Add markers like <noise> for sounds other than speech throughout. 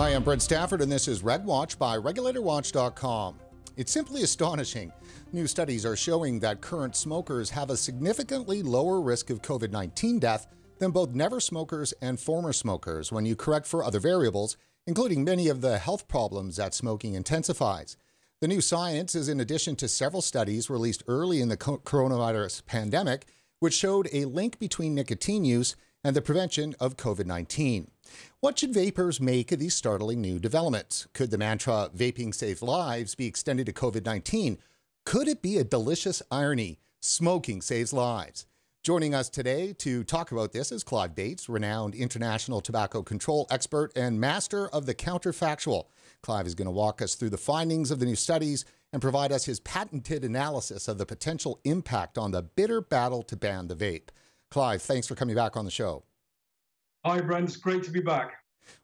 Hi, I'm Brent Stafford, and this is RegWatch by RegulatorWatch.com. It's simply astonishing. New studies are showing that current smokers have a significantly lower risk of COVID 19 death than both never smokers and former smokers when you correct for other variables, including many of the health problems that smoking intensifies. The new science is in addition to several studies released early in the coronavirus pandemic, which showed a link between nicotine use and the prevention of COVID 19. What should vapers make of these startling new developments? Could the mantra, vaping saves lives, be extended to COVID 19? Could it be a delicious irony? Smoking saves lives. Joining us today to talk about this is Clive Bates, renowned international tobacco control expert and master of the counterfactual. Clive is going to walk us through the findings of the new studies and provide us his patented analysis of the potential impact on the bitter battle to ban the vape. Clive, thanks for coming back on the show. Hi, Brent. It's great to be back.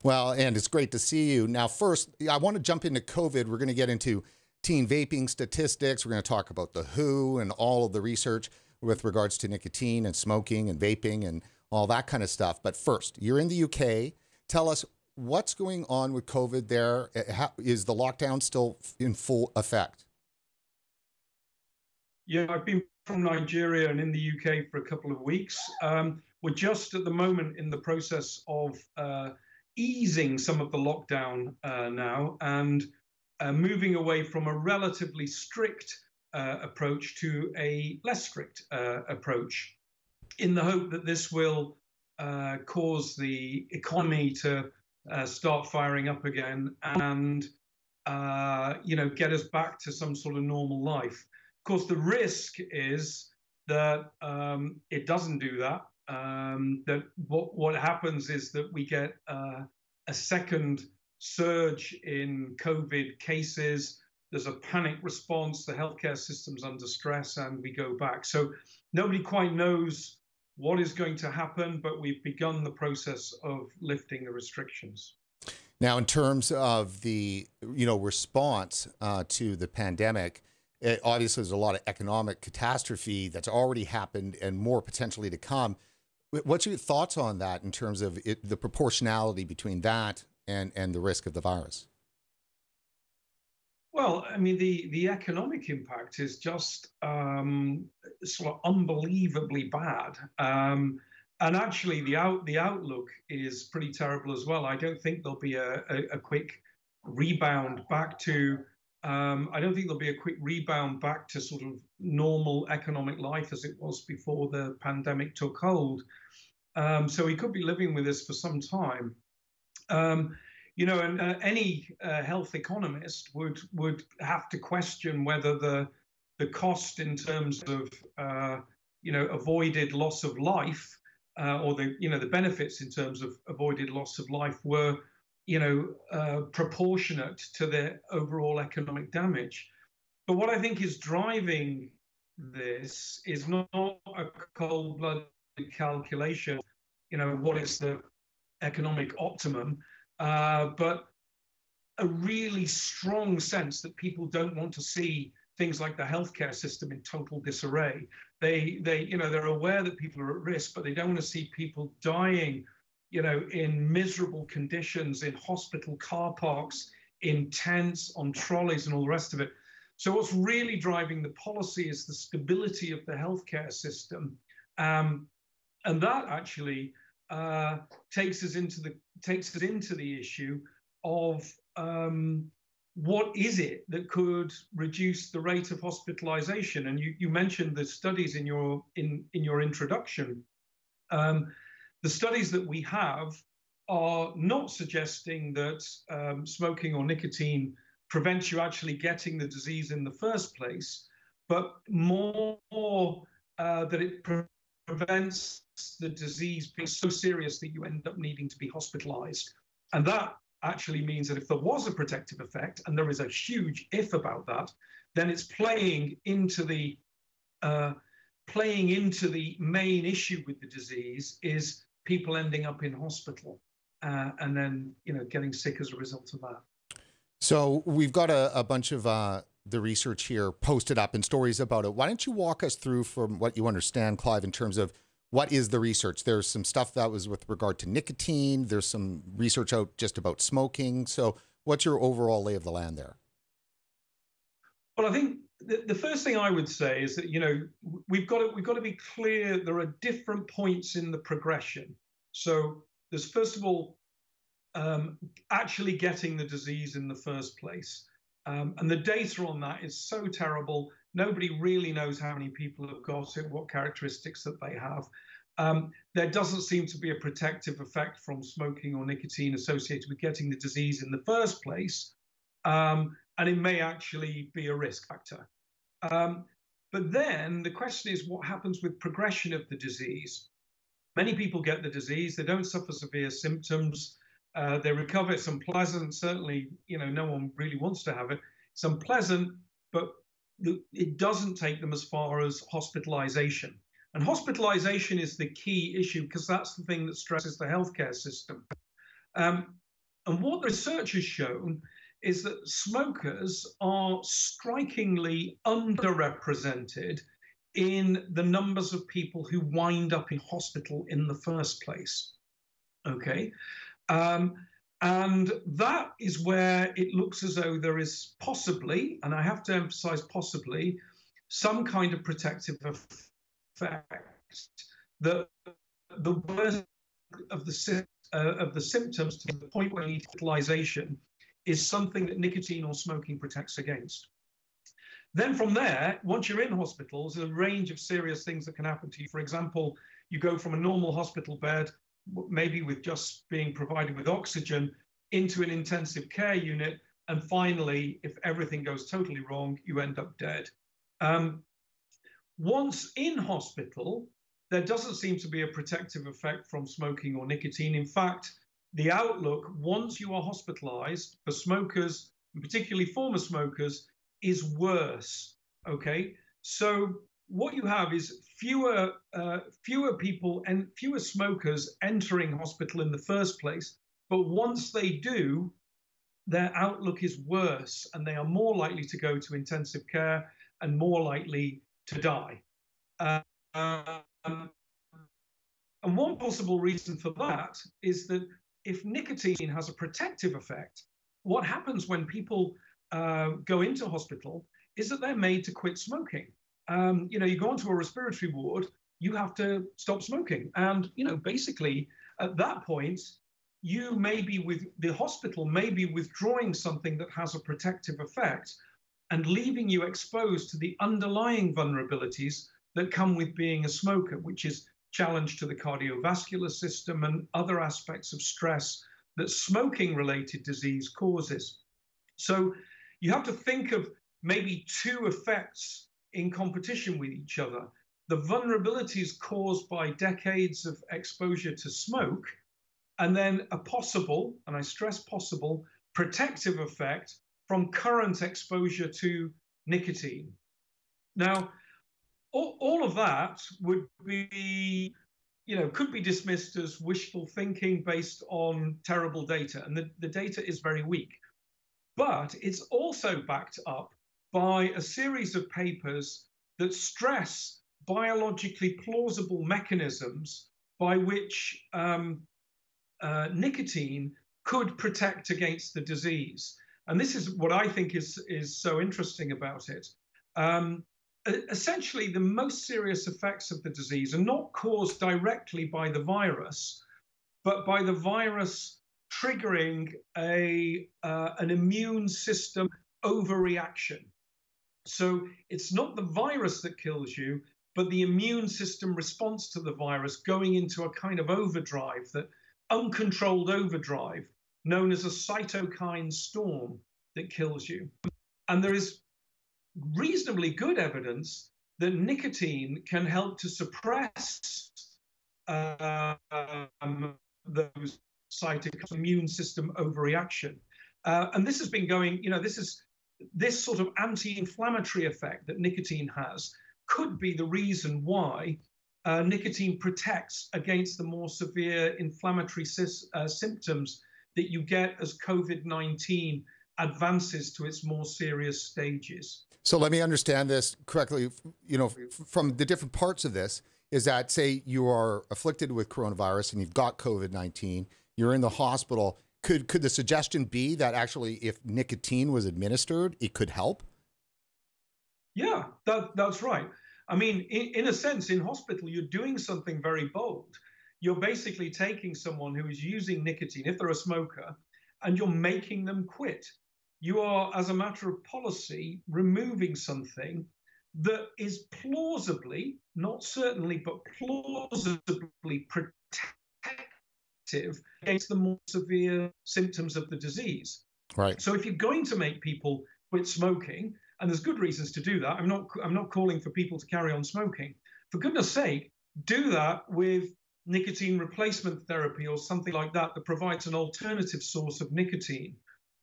Well, and it's great to see you. Now, first, I want to jump into COVID. We're going to get into teen vaping statistics. We're going to talk about the WHO and all of the research with regards to nicotine and smoking and vaping and all that kind of stuff. But first, you're in the UK. Tell us what's going on with COVID there. Uh, the lockdown still in full effect? Yeah, I've been from Nigeria and in the UK for a couple of weeks. Um, we're just at the moment in the process of uh, easing some of the lockdown uh, now and uh, moving away from a relatively strict uh, approach to a less strict uh, approach in the hope that this will uh, cause the economy to start firing up again and you know get us back to some sort of normal life course, the risk is that um, it doesn't do that. Um, that what what happens is that we get uh, a second surge in COVID cases. There's a panic response. The healthcare system's under stress, and we go back. So nobody quite knows what is going to happen, but we've begun the process of lifting the restrictions. Now, in terms of the you know response uh, to the pandemic, it, obviously, there's a lot of economic catastrophe that's already happened and more potentially to come. What's your thoughts on that in terms of it, the proportionality between that and, and the risk of the virus? Well, I mean, the, the economic impact is just um, sort of unbelievably bad. Um, and actually, the out the outlook is pretty terrible as well. I don't think there'll be a, a, a quick rebound back to um, I don't think there'll be a quick rebound back to sort of normal economic life as it was before the pandemic took hold. Um, so we could be living with this for some time. Um, you know, and uh, any uh, health economist would would have to question whether the the cost in terms of uh, you know avoided loss of life uh, or the you know the benefits in terms of avoided loss of life were you know, uh, proportionate to the overall economic damage. But what I think is driving this is not a cold-blooded calculation, you know, what is the economic optimum, uh, but a really strong sense that people don't want to see things like the healthcare system in total disarray. They, they, you know, they're aware that people are at risk, but they don't want to see people dying you know, in miserable conditions, in hospital car parks, in tents, on trolleys, and all the rest of it. So, what's really driving the policy is the stability of the healthcare system, um, and that actually uh, takes us into the takes us into the issue of um, what is it that could reduce the rate of hospitalization. And you, you mentioned the studies in your in in your introduction. Um, the studies that we have are not suggesting that um, smoking or nicotine prevents you actually getting the disease in the first place, but more uh, that it pre- prevents the disease being so serious that you end up needing to be hospitalized. And that actually means that if there was a protective effect, and there is a huge if about that, then it's playing into the uh, playing into the main issue with the disease is people ending up in hospital uh, and then you know getting sick as a result of that. So we've got a, a bunch of uh, the research here posted up and stories about it. Why don't you walk us through from what you understand, Clive, in terms of what is the research? There's some stuff that was with regard to nicotine. There's some research out just about smoking. So, what's your overall lay of the land there? Well, I think the, the first thing I would say is that you know we've got to we've got to be clear. There are different points in the progression. So there's first of all um, actually getting the disease in the first place, um, and the data on that is so terrible. Nobody really knows how many people have got it, what characteristics that they have. Um, there doesn't seem to be a protective effect from smoking or nicotine associated with getting the disease in the first place. Um, and it may actually be a risk factor. Um, but then the question is what happens with progression of the disease? Many people get the disease, they don't suffer severe symptoms, uh, they recover. It's unpleasant. Certainly, you know, no one really wants to have it. It's unpleasant, but it doesn't take them as far as hospitalization. And hospitalization is the key issue because that's the thing that stresses the healthcare system. Um, and what research has shown is that smokers are strikingly underrepresented in the numbers of people who wind up in hospital in the first place. Okay. Um, and that is where it looks as though there is possibly, and I have to emphasize possibly, some kind of protective effect that the worst of the, uh, of the symptoms to the point where you need hospitalization is something that nicotine or smoking protects against. Then from there, once you're in hospitals, there's a range of serious things that can happen to you. For example, you go from a normal hospital bed, maybe with just being provided with oxygen, into an intensive care unit. And finally, if everything goes totally wrong, you end up dead. Um, once in hospital, there doesn't seem to be a protective effect from smoking or nicotine. In fact, the outlook once you are hospitalized for smokers, particularly former smokers, is worse. Okay, so what you have is fewer uh, fewer people and fewer smokers entering hospital in the first place. But once they do, their outlook is worse, and they are more likely to go to intensive care and more likely to die. Uh, um, and one possible reason for that is that if nicotine has a protective effect, what happens when people uh, go into hospital is that they're made to quit smoking. Um, you know, you go onto a respiratory ward, you have to stop smoking. And, you know, basically at that point, you may be with the hospital may be withdrawing something that has a protective effect and leaving you exposed to the underlying vulnerabilities that come with being a smoker, which is challenge to the cardiovascular system and other aspects of stress that smoking related disease causes. So you have to think of maybe two effects in competition with each other the vulnerabilities caused by decades of exposure to smoke, and then a possible, and I stress possible, protective effect from current exposure to nicotine. Now, all, all of that would be you know, could be dismissed as wishful thinking based on terrible data. And the, the data is very weak. But it's also backed up by a series of papers that stress biologically plausible mechanisms by which um, uh, nicotine could protect against the disease. And this is what I think is, is so interesting about it. Um, essentially the most serious effects of the disease are not caused directly by the virus, but by the virus triggering a, uh, an immune system overreaction. So it's not the virus that kills you, but the immune system response to the virus going into a kind of overdrive, that uncontrolled overdrive, known as a cytokine storm that kills you. And there is reasonably good evidence that nicotine can help to suppress um, those cytokine immune system overreaction. Uh, and this has been going, you know, this is this sort of anti-inflammatory effect that nicotine has could be the reason why uh, nicotine protects against the more severe inflammatory uh, symptoms that you get as COVID-19 advances to its more serious stages. So let me understand this correctly. You know, from the different parts of this, is that say you are afflicted with coronavirus and you've got COVID 19, you're in the hospital. Could, could the suggestion be that actually, if nicotine was administered, it could help? Yeah, that, that's right. I mean, in, in a sense, in hospital, you're doing something very bold. You're basically taking someone who is using nicotine, if they're a smoker, and you're making them quit. You are, as a matter of policy, removing something that is plausibly, not certainly, but plausibly protective against the more severe symptoms of the disease. Right. So if you're going to make people quit smoking, and there's good reasons to do that. I'm not I'm not calling for people to carry on smoking. For goodness sake, do that with nicotine replacement therapy or something like that that provides an alternative source of nicotine,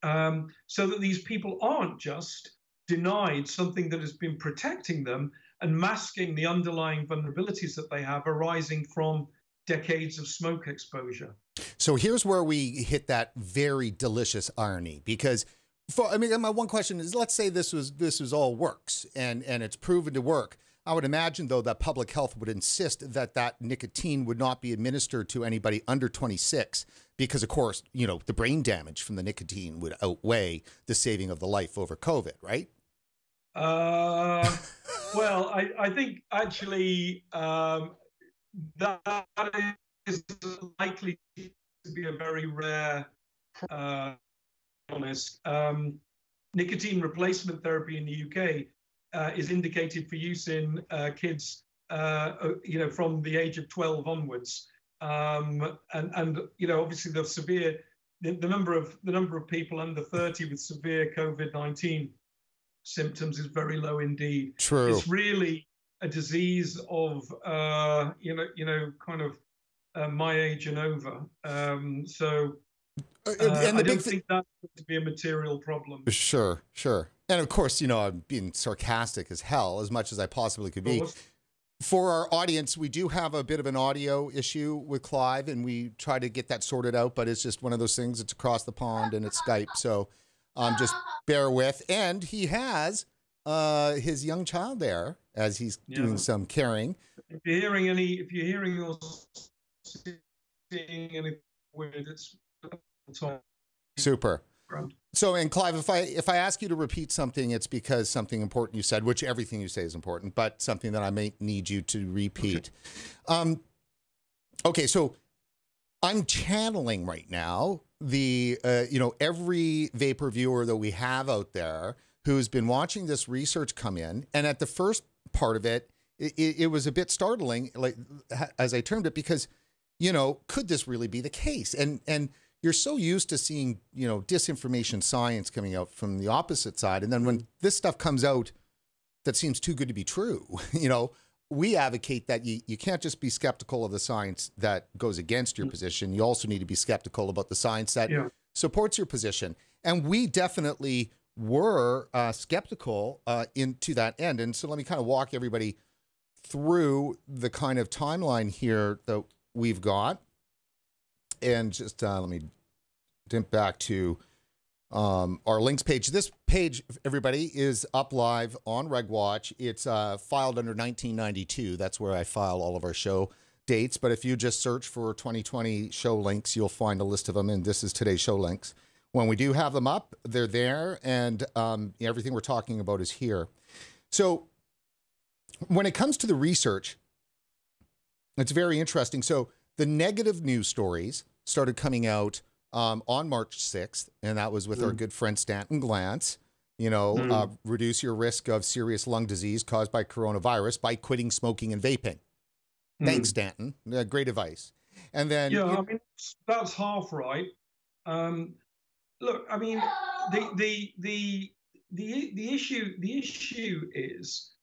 um, so that these people aren't just denied something that has been protecting them and masking the underlying vulnerabilities that they have arising from decades of smoke exposure. So here's where we hit that very delicious irony because for, I mean, my one question is: Let's say this was this was all works and and it's proven to work. I would imagine, though, that public health would insist that that nicotine would not be administered to anybody under 26, because, of course, you know, the brain damage from the nicotine would outweigh the saving of the life over COVID, right? Uh, <laughs> well, I, I think actually um, that is likely to be a very rare uh, honest. Um, nicotine replacement therapy in the UK uh, is indicated for use in uh, kids, uh, uh you know, from the age of 12 onwards. Um, and, and, you know, obviously the severe, the, the, number of the number of people under 30 with severe COVID-19 symptoms is very low indeed. True. It's really a disease of, uh, you know, you know, kind of uh, my age and over. Um, so uh, and uh, the I don't think that's going to be a material problem. Sure, sure. And of course, you know, I'm being sarcastic as hell, as much as I possibly could be. For our audience, we do have a bit of an audio issue with Clive, and we try to get that sorted out, but it's just one of those things. It's across the pond and it's Skype. So um, just bear with. And he has uh, his young child there as he's yeah. doing some caring. If you're hearing any, if you're hearing or seeing any weird, it's Super. So, and Clive, if I if I ask you to repeat something, it's because something important you said, which everything you say is important, but something that I may need you to repeat. Okay, um, okay so I'm channeling right now the uh, you know every vaper viewer that we have out there who's been watching this research come in, and at the first part of it, it, it was a bit startling, like as I termed it, because you know, could this really be the case? And and you're so used to seeing, you know, disinformation science coming out from the opposite side. And then when this stuff comes out that seems too good to be true, <laughs> you know, we advocate that you, you can't just be skeptical of the science that goes against your mm. position. You also need to be skeptical about the science that yeah. supports your position. And we definitely were uh, skeptical uh, into that end. And so let me kind of walk everybody through the kind of timeline here that we've got and just uh, let me dip back to um, our links page. This page, everybody, is up live on RegWatch. It's uh, filed under 1992. That's where I file all of our show dates. But if you just search for 2020 show links, you'll find a list of them. And this is today's show links. When we do have them up, they're there, and um, everything we're talking about is here. So when it comes to the research, it's very interesting. So the negative news stories started coming out um, on March 6th, and that was with mm. our good friend Stanton Glantz. You know, mm. uh, reduce your risk of serious lung disease caused by coronavirus by quitting smoking and vaping. Mm. Thanks, Stanton. Uh, great advice. And then, yeah, I mean, that's half right. Um, look, I mean, the the the the the issue the issue is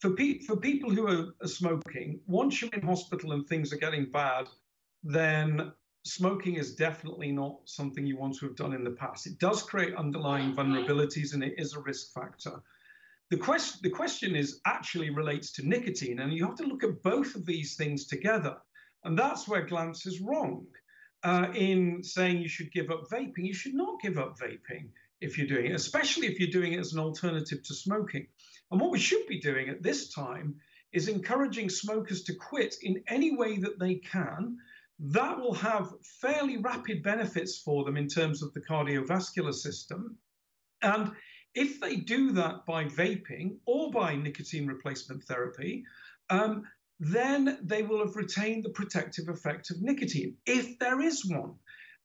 for pe- for people who are, are smoking. Once you're in hospital and things are getting bad, then smoking is definitely not something you want to have done in the past. It does create underlying vulnerabilities and it is a risk factor. The, quest- the question is actually relates to nicotine, and you have to look at both of these things together. And that's where Glantz is wrong uh, in saying you should give up vaping. You should not give up vaping if you're doing it, especially if you're doing it as an alternative to smoking. And what we should be doing at this time is encouraging smokers to quit in any way that they can. That will have fairly rapid benefits for them in terms of the cardiovascular system. And if they do that by vaping or by nicotine replacement therapy, um, then they will have retained the protective effect of nicotine, if there is one.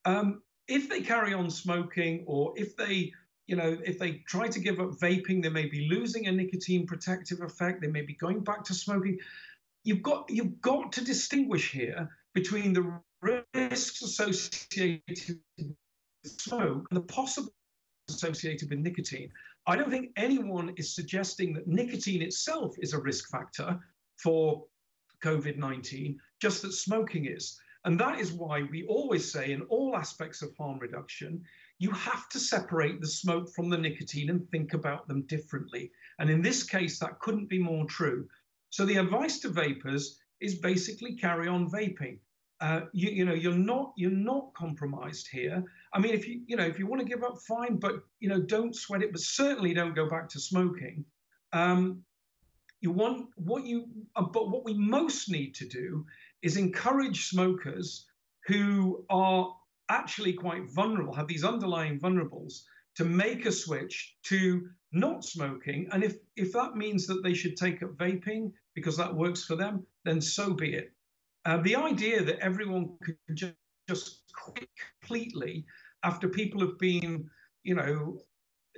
Um, if they carry on smoking or if they you know, if they try to give up vaping, they may be losing a nicotine protective effect. They may be going back to smoking. You've got you've got to distinguish here between the risks associated with smoke and the possible associated with nicotine. I don't think anyone is suggesting that nicotine itself is a risk factor for COVID 19, just that smoking is. And that is why we always say in all aspects of harm reduction, you have to separate the smoke from the nicotine and think about them differently. And in this case, that couldn't be more true. So the advice to vapers is basically carry on vaping. Uh, you, you know, you're not you're not compromised here. I mean, if you you know if you want to give up, fine, but you know, don't sweat it. But certainly don't go back to smoking. Um, you want what you, uh, but what we most need to do is encourage smokers who are actually quite vulnerable, have these underlying vulnerables, to make a switch to not smoking. And if, if that means that they should take up vaping because that works for them, then so be it. Uh, the idea that everyone could just, just quit completely after people have been, you know,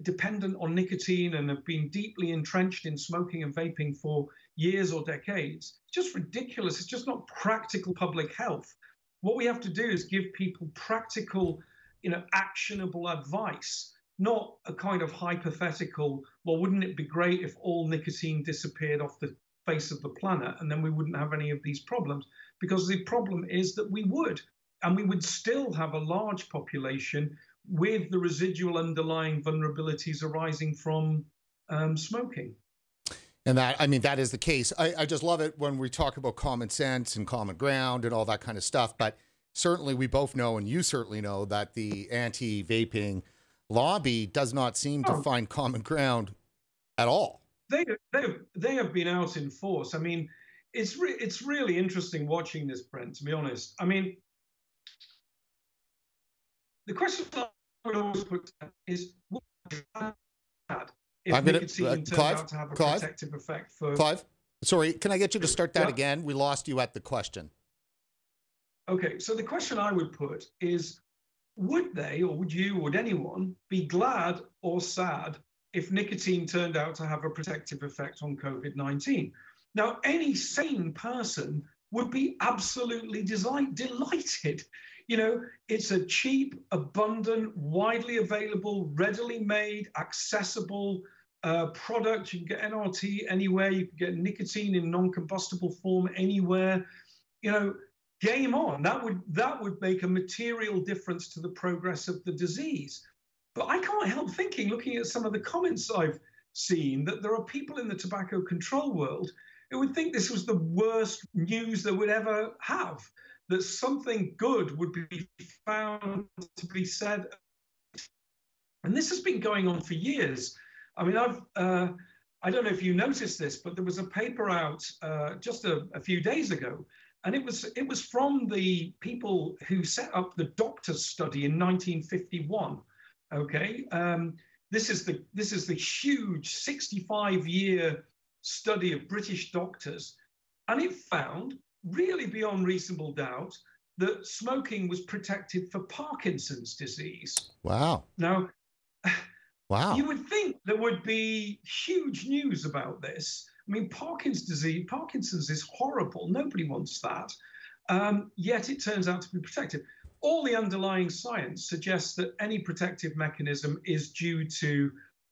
dependent on nicotine and have been deeply entrenched in smoking and vaping for years or decades, just ridiculous. It's just not practical public health. What we have to do is give people practical, you know, actionable advice, not a kind of hypothetical, well, wouldn't it be great if all nicotine disappeared off the face of the planet and then we wouldn't have any of these problems? Because the problem is that we would. And we would still have a large population with the residual underlying vulnerabilities arising from um, smoking. And that, I mean, that is the case. I, I, just love it when we talk about common sense and common ground and all that kind of stuff. But certainly, we both know, and you certainly know, that the anti vaping lobby does not seem to oh. find common ground at all. They, they, they have been out in force. I mean, it's, re- it's really interesting watching this, Brent, to be honest. I mean, the question I would always put is what if I'm gonna, nicotine uh, Clive, out to have a Clive, protective effect for Clive. Sorry, can I get you to start that yeah. again? We lost you at the question. Okay, so the question I would put is would they or would you would anyone be glad or sad if nicotine turned out to have a protective effect on COVID-19? Now, any sane person would be absolutely delighted you know, it's a cheap, abundant, widely available, readily made, accessible uh, product. You can get NRT anywhere. You can get nicotine in non-combustible form anywhere. You know, game on. That would that would make a material difference to the progress of the disease. But I can't help thinking, looking at some of the comments I've seen, that there are people in the tobacco control world who would think this was the worst news they would ever have that something good would be found to be said. And this has been going on for years. I mean, I've, uh, I don't know if you noticed this, but there was a paper out uh, just a, a, few days ago, and it was it was from the people who set up the doctors study in 1951. Okay, um, this is the this is the huge 65 year study of British doctors, and it found really beyond reasonable doubt that smoking was protected for Parkinson's disease. Wow. Now, wow. You would think there would be huge news about this. I mean, Parkinson's disease, Parkinson's is horrible. Nobody wants that. Um, yet it turns out to be protected. All the underlying science suggests that any protective mechanism is due to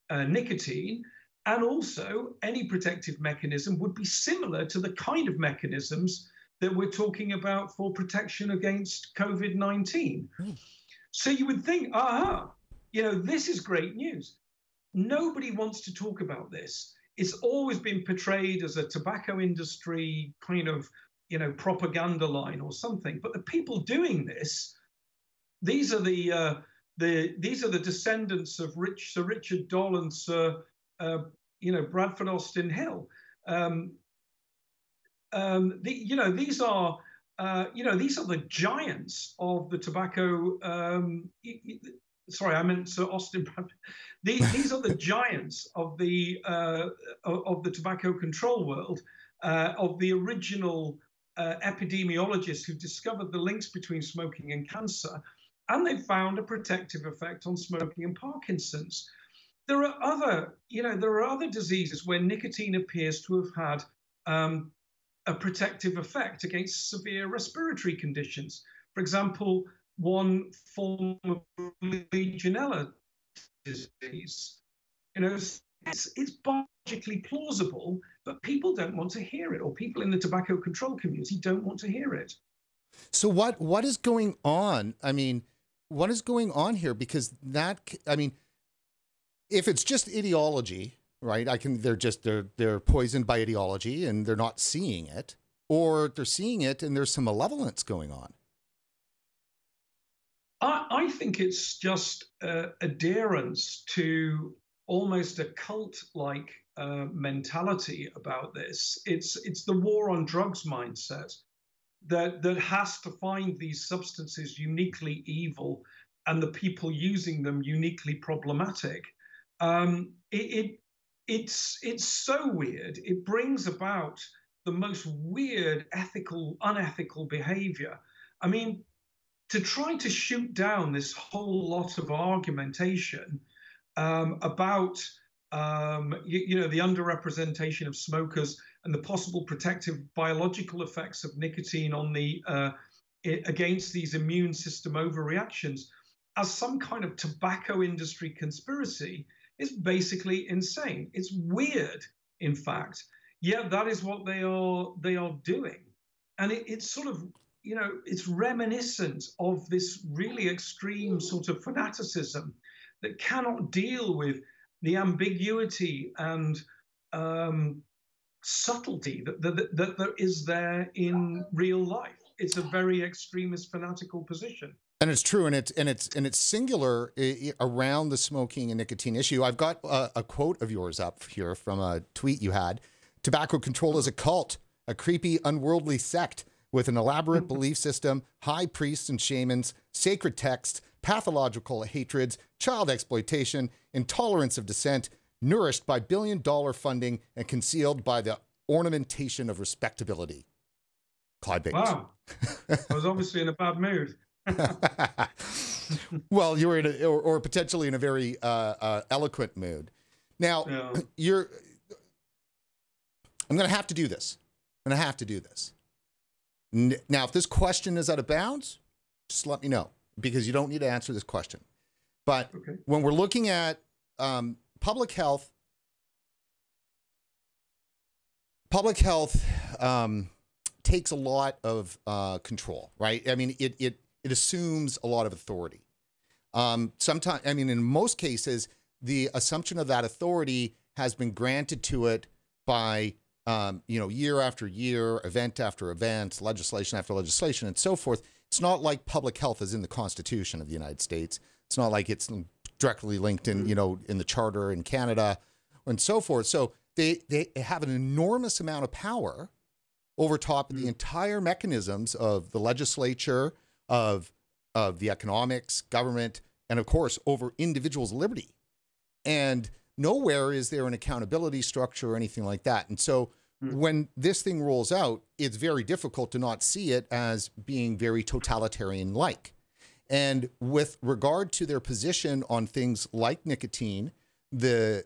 uh, nicotine, and also any protective mechanism would be similar to the kind of mechanisms that we're talking about for protection against COVID 19. Mm. So you would think, aha, you know, this is great news. Nobody wants to talk about this. It's always been portrayed as a tobacco industry kind of, you know, propaganda line or something. But the people doing this, these are the uh, the these are the descendants of Rich Sir Richard Doll and Sir, uh, you know, Bradford Austin Hill. Um, um, the, you know, these are, uh, you know, these are the giants of the tobacco. Um, sorry, I meant Sir Austin. these, these are the <laughs> giants of the uh, of the tobacco control world, uh, of the original uh, epidemiologists who discovered the links between smoking and cancer, and they found a protective effect on smoking and Parkinson's. There are other, you know, there are other diseases where nicotine appears to have had um, a protective effect against severe respiratory conditions. For example, one form of Legionella disease. You know, it's, it's biologically plausible, but people don't want to hear it, or people in the tobacco control community don't want to hear it. So what what is going on? I mean, what is going on here? Because that, I mean, if it's just ideology, right? I can they're just they're they're poisoned by ideology and they're not seeing it, or they're seeing it and there's some malevolence going on. I, I think it's just uh, adherence to almost a cult-like uh, mentality about this. It's it's the war on drugs mindset that that has to find these substances uniquely evil and the people using them uniquely problematic. Um, it, it it's it's so weird. It brings about the most weird ethical, unethical behavior. I mean, to try to shoot down this whole lot of argumentation um, about um, you, you, know the underrepresentation of smokers and the possible protective biological effects of nicotine on the uh, against these immune system overreactions as some kind of tobacco industry conspiracy is basically insane. It's weird, in fact. Yet that is what they are they are doing, and it, it's sort of you know it's reminiscent of this really extreme sort of fanaticism that cannot deal with the ambiguity and um, subtlety that, that, that there is there in real life. It's a very extremist, fanatical position. And it's true, and it's and it's and it's singular eh, eh, around the smoking and nicotine issue. I've got a, a quote of yours up here from a tweet you had. Tobacco control is a cult, a creepy, unworldly sect with an elaborate <laughs> belief system, high priests and shamans, sacred texts, pathological hatreds, child exploitation, intolerance of dissent, nourished by billion dollar funding and concealed by the ornamentation of respectability. Clive Bates. Wow. I was obviously in a bad mood. <laughs> well, you were in a, or, or potentially in a very uh, uh, eloquent mood. Now, yeah. <clears throat> you're. I'm going to have to do this. I'm going to have to do this. Now, if this question is out of bounds, just let me know because you don't need to answer this question. But okay. when we're looking at um, public health, public health um, takes a lot of uh, control, right? I mean, it it it assumes a lot of authority. Um, sometimes, I mean, in most cases, the assumption of that authority has been granted to it by, um, you know, year after year, event after event, legislation after legislation, and so forth. It's not like public health is in the Constitution of the United States. It's not like it's directly linked in, you know, in the Charter in Canada, and so forth. So they they have an enormous amount of power over top of the mm. entire mechanisms of the legislature of of the economics, government, and of course over individuals' liberty. And nowhere is there an accountability structure or anything like that. And so mm. when this thing rolls out, it's very difficult to not see it as being very totalitarian like. And with regard to their position on things like nicotine, the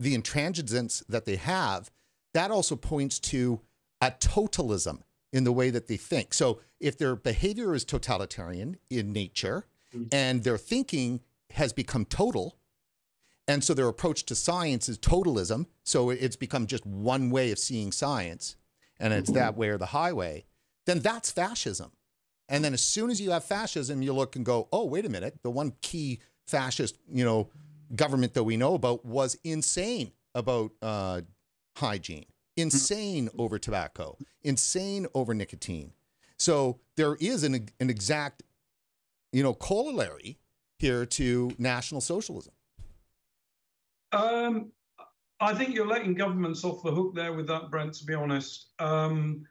the intransigence that they have, that also points to a totalism in the way that they think. So if their behavior is totalitarian in nature mm-hmm. and their thinking has become total, and so their approach to science is totalism, so it's become just one way of seeing science, and it's that way or the highway, then that's fascism. And then as soon as you have fascism, you look and go, oh, wait a minute, the one key fascist, you know, government that we know about was insane about uh, hygiene insane over tobacco, insane over nicotine. So there is an, an exact, you know, corollary here to National Socialism. Um, I think you're letting governments off the hook there with that, Brent. To be honest, um,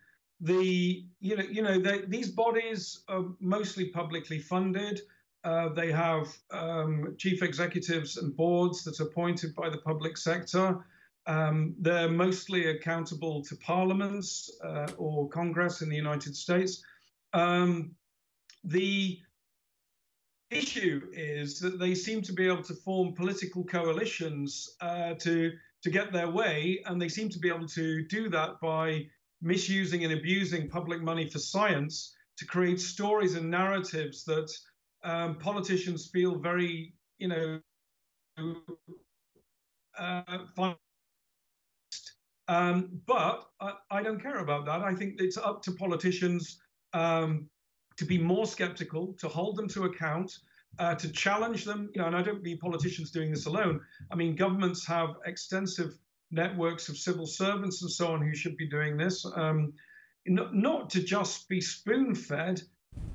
the you know you know these bodies are mostly publicly funded. Uh, they have um, chief executives and boards that are appointed by the public sector. Um, they're mostly accountable to parliaments uh, or Congress in the United States. Um, the issue is that they seem to be able to form political coalitions uh, to to get their way, and they seem to be able to do that by misusing and abusing public money for science to create stories and narratives that um, politicians feel very, you know, uh, um, but I, I, don't care about that. I think it's up to politicians um, to be more skeptical, to hold them to account, uh, to challenge them. You know, and I don't mean politicians doing this alone. I mean governments have extensive networks of civil servants and so on who should be doing this. Um, not, to just be spoon-fed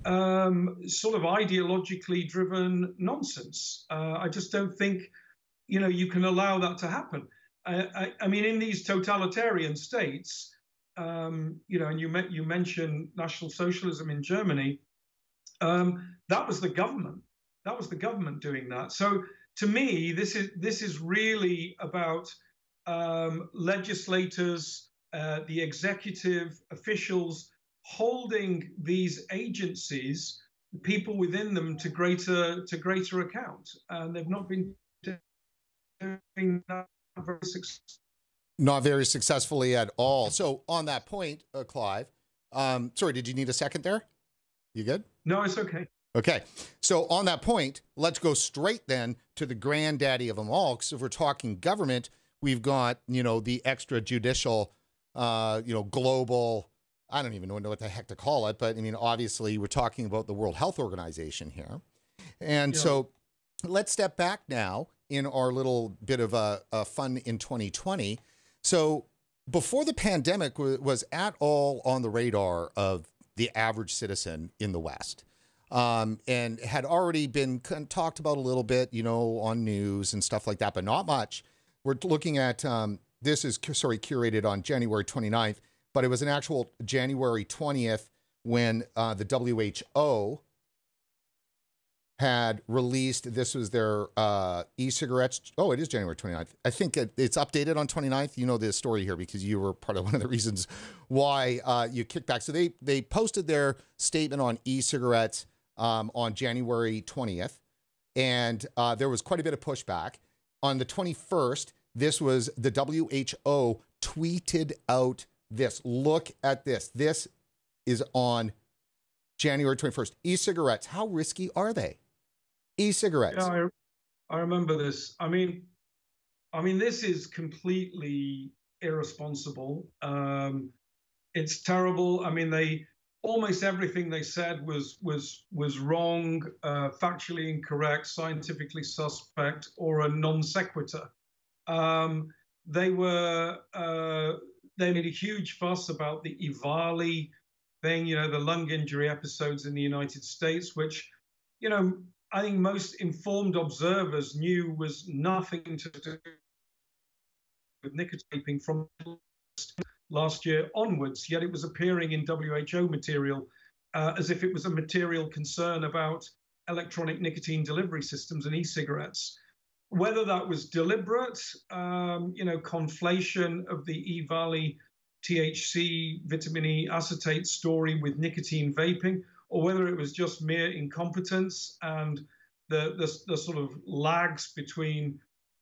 um, sort of ideologically driven nonsense. Uh, I just don't think, you know, you can allow that to happen. I, I, I mean, in these totalitarian states, um, you know, and you, you mentioned National Socialism in Germany, um, that was the government. That was the government doing that. So to me, this is this is really about um, legislators, uh, the executive officials holding these agencies, the people within them, to greater to greater account, and they've not been doing that very successfully not very successfully at all. So on that point, uh, Clive, um, sorry, did you need a second there? You good? No, it's okay. Okay. So on that point, let's go straight then to the granddaddy of them all. Because if we're talking government, we've got, you know, the extrajudicial, uh, you know, global, I don't even know what the heck to call it, but I mean, obviously we're talking about the World Health Organization here. And yeah. so let's step back now in our little bit of a, a fun in 2020 so before the pandemic was at all on the radar of the average citizen in the West. Um, and had already been talked about a little bit, you know, on news and stuff like that, but not much. We're looking at um, this is sorry curated on January 29th, but it was an actual January 20th when uh, the WHO had released this was their uh, e-cigarettes. Oh it is january 29th i think it, it's updated on 29th you know the story here because you were part of <laughs> one of the reasons why uh, you kicked back. So they they posted their statement on e-cigarettes um, on january 20th and uh, there was quite a bit of pushback on the 21st this was the who tweeted out this look at this this is on january 21st e-cigarettes how risky are they e-cigarettes. Yeah, I, I remember this. I mean, I mean, this is completely irresponsible. Um, it's terrible. I mean, they almost everything they said was was was wrong, uh, factually incorrect, scientifically suspect, or a non sequitur. Um, they were uh, they made a huge fuss about the EVALI thing, you know, the lung injury episodes in the United States, which, you know, I think most informed observers knew was nothing to do with nicotine from last year onwards, yet it was appearing in WHO material uh, as if it was a material concern about electronic nicotine delivery systems and e-cigarettes. Whether that was deliberate, um, you know, conflation of the EVALI THC vitamin E acetate story with nicotine vaping, or whether it was just mere incompetence and the, the, the sort of lags between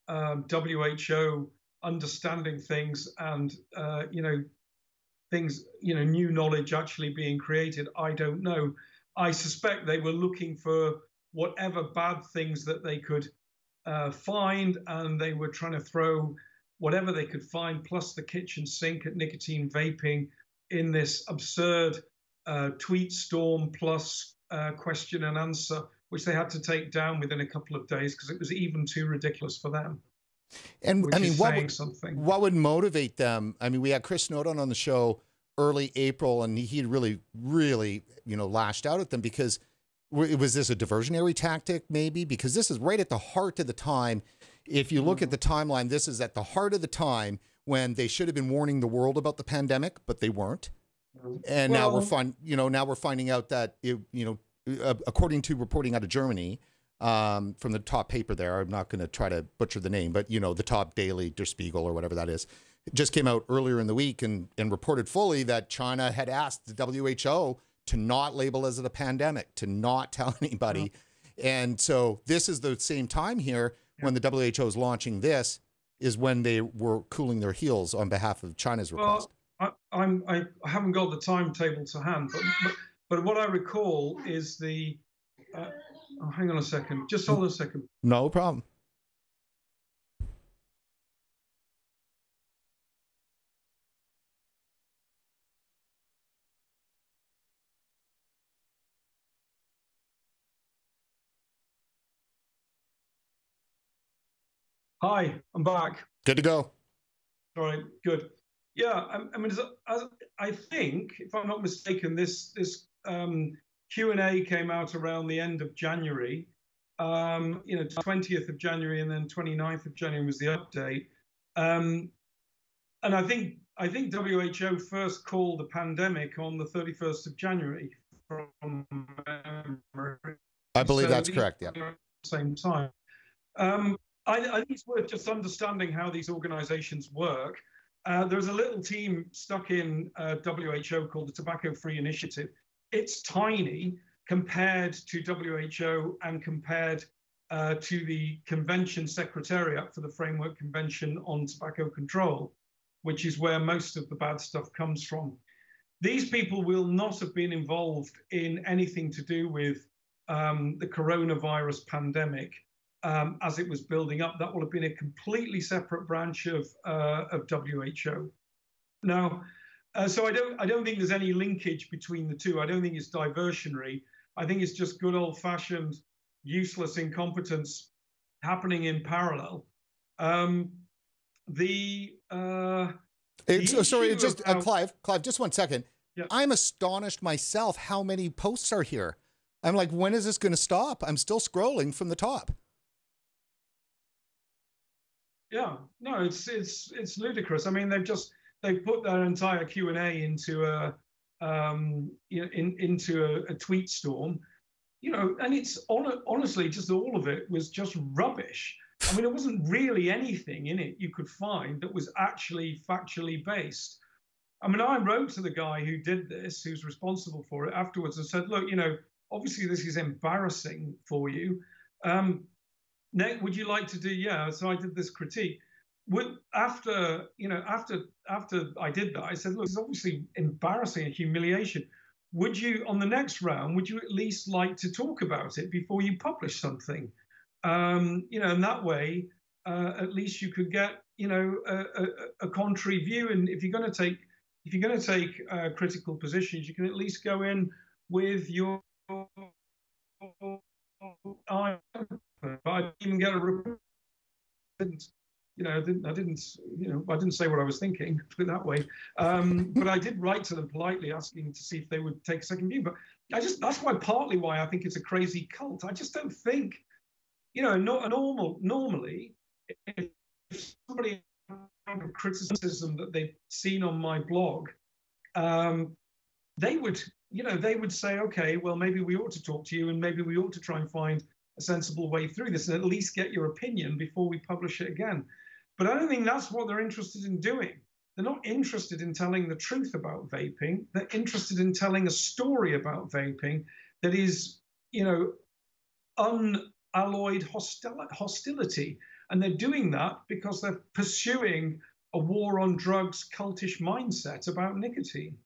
um, WHO understanding things and, uh, you know, things, you know, new knowledge actually being created, I don't know. I suspect they were looking for whatever bad things that they could uh, find, and they were trying to throw whatever they could find, plus the kitchen sink at nicotine vaping, in this absurd uh, tweet storm plus uh, question and answer, which they had to take down within a couple of days because it was even too ridiculous for them. And I mean, what would, something. what would motivate them? I mean, we had Chris Snowdon on the show early April, and he really, really, you know, lashed out at them because was this a diversionary tactic, maybe? Because this is right at the heart of the time. If you look mm. at the timeline, this is at the heart of the time when they should have been warning the world about the pandemic, but they weren't. And well, now we're find, you know, now we're finding out that it, you know, uh, according to reporting out of Germany, um, from the top paper there, I'm not going to try to butcher the name, but you know, the top daily Der Spiegel or whatever that is, it just came out earlier in the week and, and reported fully that China had asked the WHO to not label as a pandemic, to not tell <laughs> anybody. Yeah. And so this is the same time here yeah. when the WHO is launching this is when they were cooling their heels on behalf of China's request. Well, I, I'm, I haven't got the timetable to hand, but, but, but what I recall is the, uh, oh, hang on a second, just hold on a second. No problem. Hi, I'm back. Good to go. All right, good. Yeah, I, I mean, as, as, I think, if I'm not mistaken, this this um, Q and A came out around the end of January. Um, you know, 20th of January and then 29th of January was the update. Um, and I think I think WHO first called the pandemic on the 31st of January. From I believe so that's correct. Yeah. Same time. Um, I, I, think it's worth just understanding how these organizations work. Uh, there's a little team stuck in uh, WHO called the Tobacco Free Initiative. It's tiny compared to WHO and compared uh, to the Convention Secretariat for the Framework Convention on Tobacco Control, which is where most of the bad stuff comes from. These people will not have been involved in anything to do with um, the coronavirus pandemic um, as it was building up. That will have been a completely separate branch of, uh, of WHO. Now, uh, so I don't, I don't think there's any linkage between the two. I don't think it's diversionary. I think it's just good old fashioned useless incompetence happening in parallel. Um, the, uh, it's, the sorry, it's just uh, Clive, Clive, just one second. Yeah. I'm astonished myself how many posts are here. I'm like, when is this going to stop? I'm still scrolling from the top. Yeah, no, it's it's it's ludicrous. I mean, they've just they've put their entire Q and A into a um, in, into a, a, tweet storm, you know, and it's on, honestly just all of it was just rubbish. I mean, there wasn't really anything in it you could find that was actually factually based. I mean, I wrote to the guy who did this, who's responsible for it afterwards, and said, look, you know, obviously this is embarrassing for you. Um, Nick, would you like to do? Yeah. So I did this critique. After you know, after after I did that, I said, look, it's obviously embarrassing and humiliation. Would you, on the next round, would you at least like to talk about it before you publish something? Um, you know, and that way, uh, at least you could get, you know, a, a, a contrary view. And if you're going to take, if you're going to take uh, critical positions, you can at least go in with your but I didn't even get a report. You know, I didn't, I didn't, you know, I didn't say what I was thinking, <laughs> put it that way. Um, but I did write to them politely, asking to see if they would take a second view. But I just, that's why partly why I think it's a crazy cult. I just don't think, you know, not a normal, normally, if somebody had criticism that they've seen on my blog, um, they would, you know, they would say, okay, well, maybe we ought to talk to you, and maybe we ought to try and find a sensible way through this and at least get your opinion before we publish it again. But I don't think that's what they're interested in doing. They're not interested in telling the truth about vaping. They're interested in telling a story about vaping that is, you know, unalloyed hostil- hostility. And they're doing that because they're pursuing a war on drugs cultish mindset about nicotine.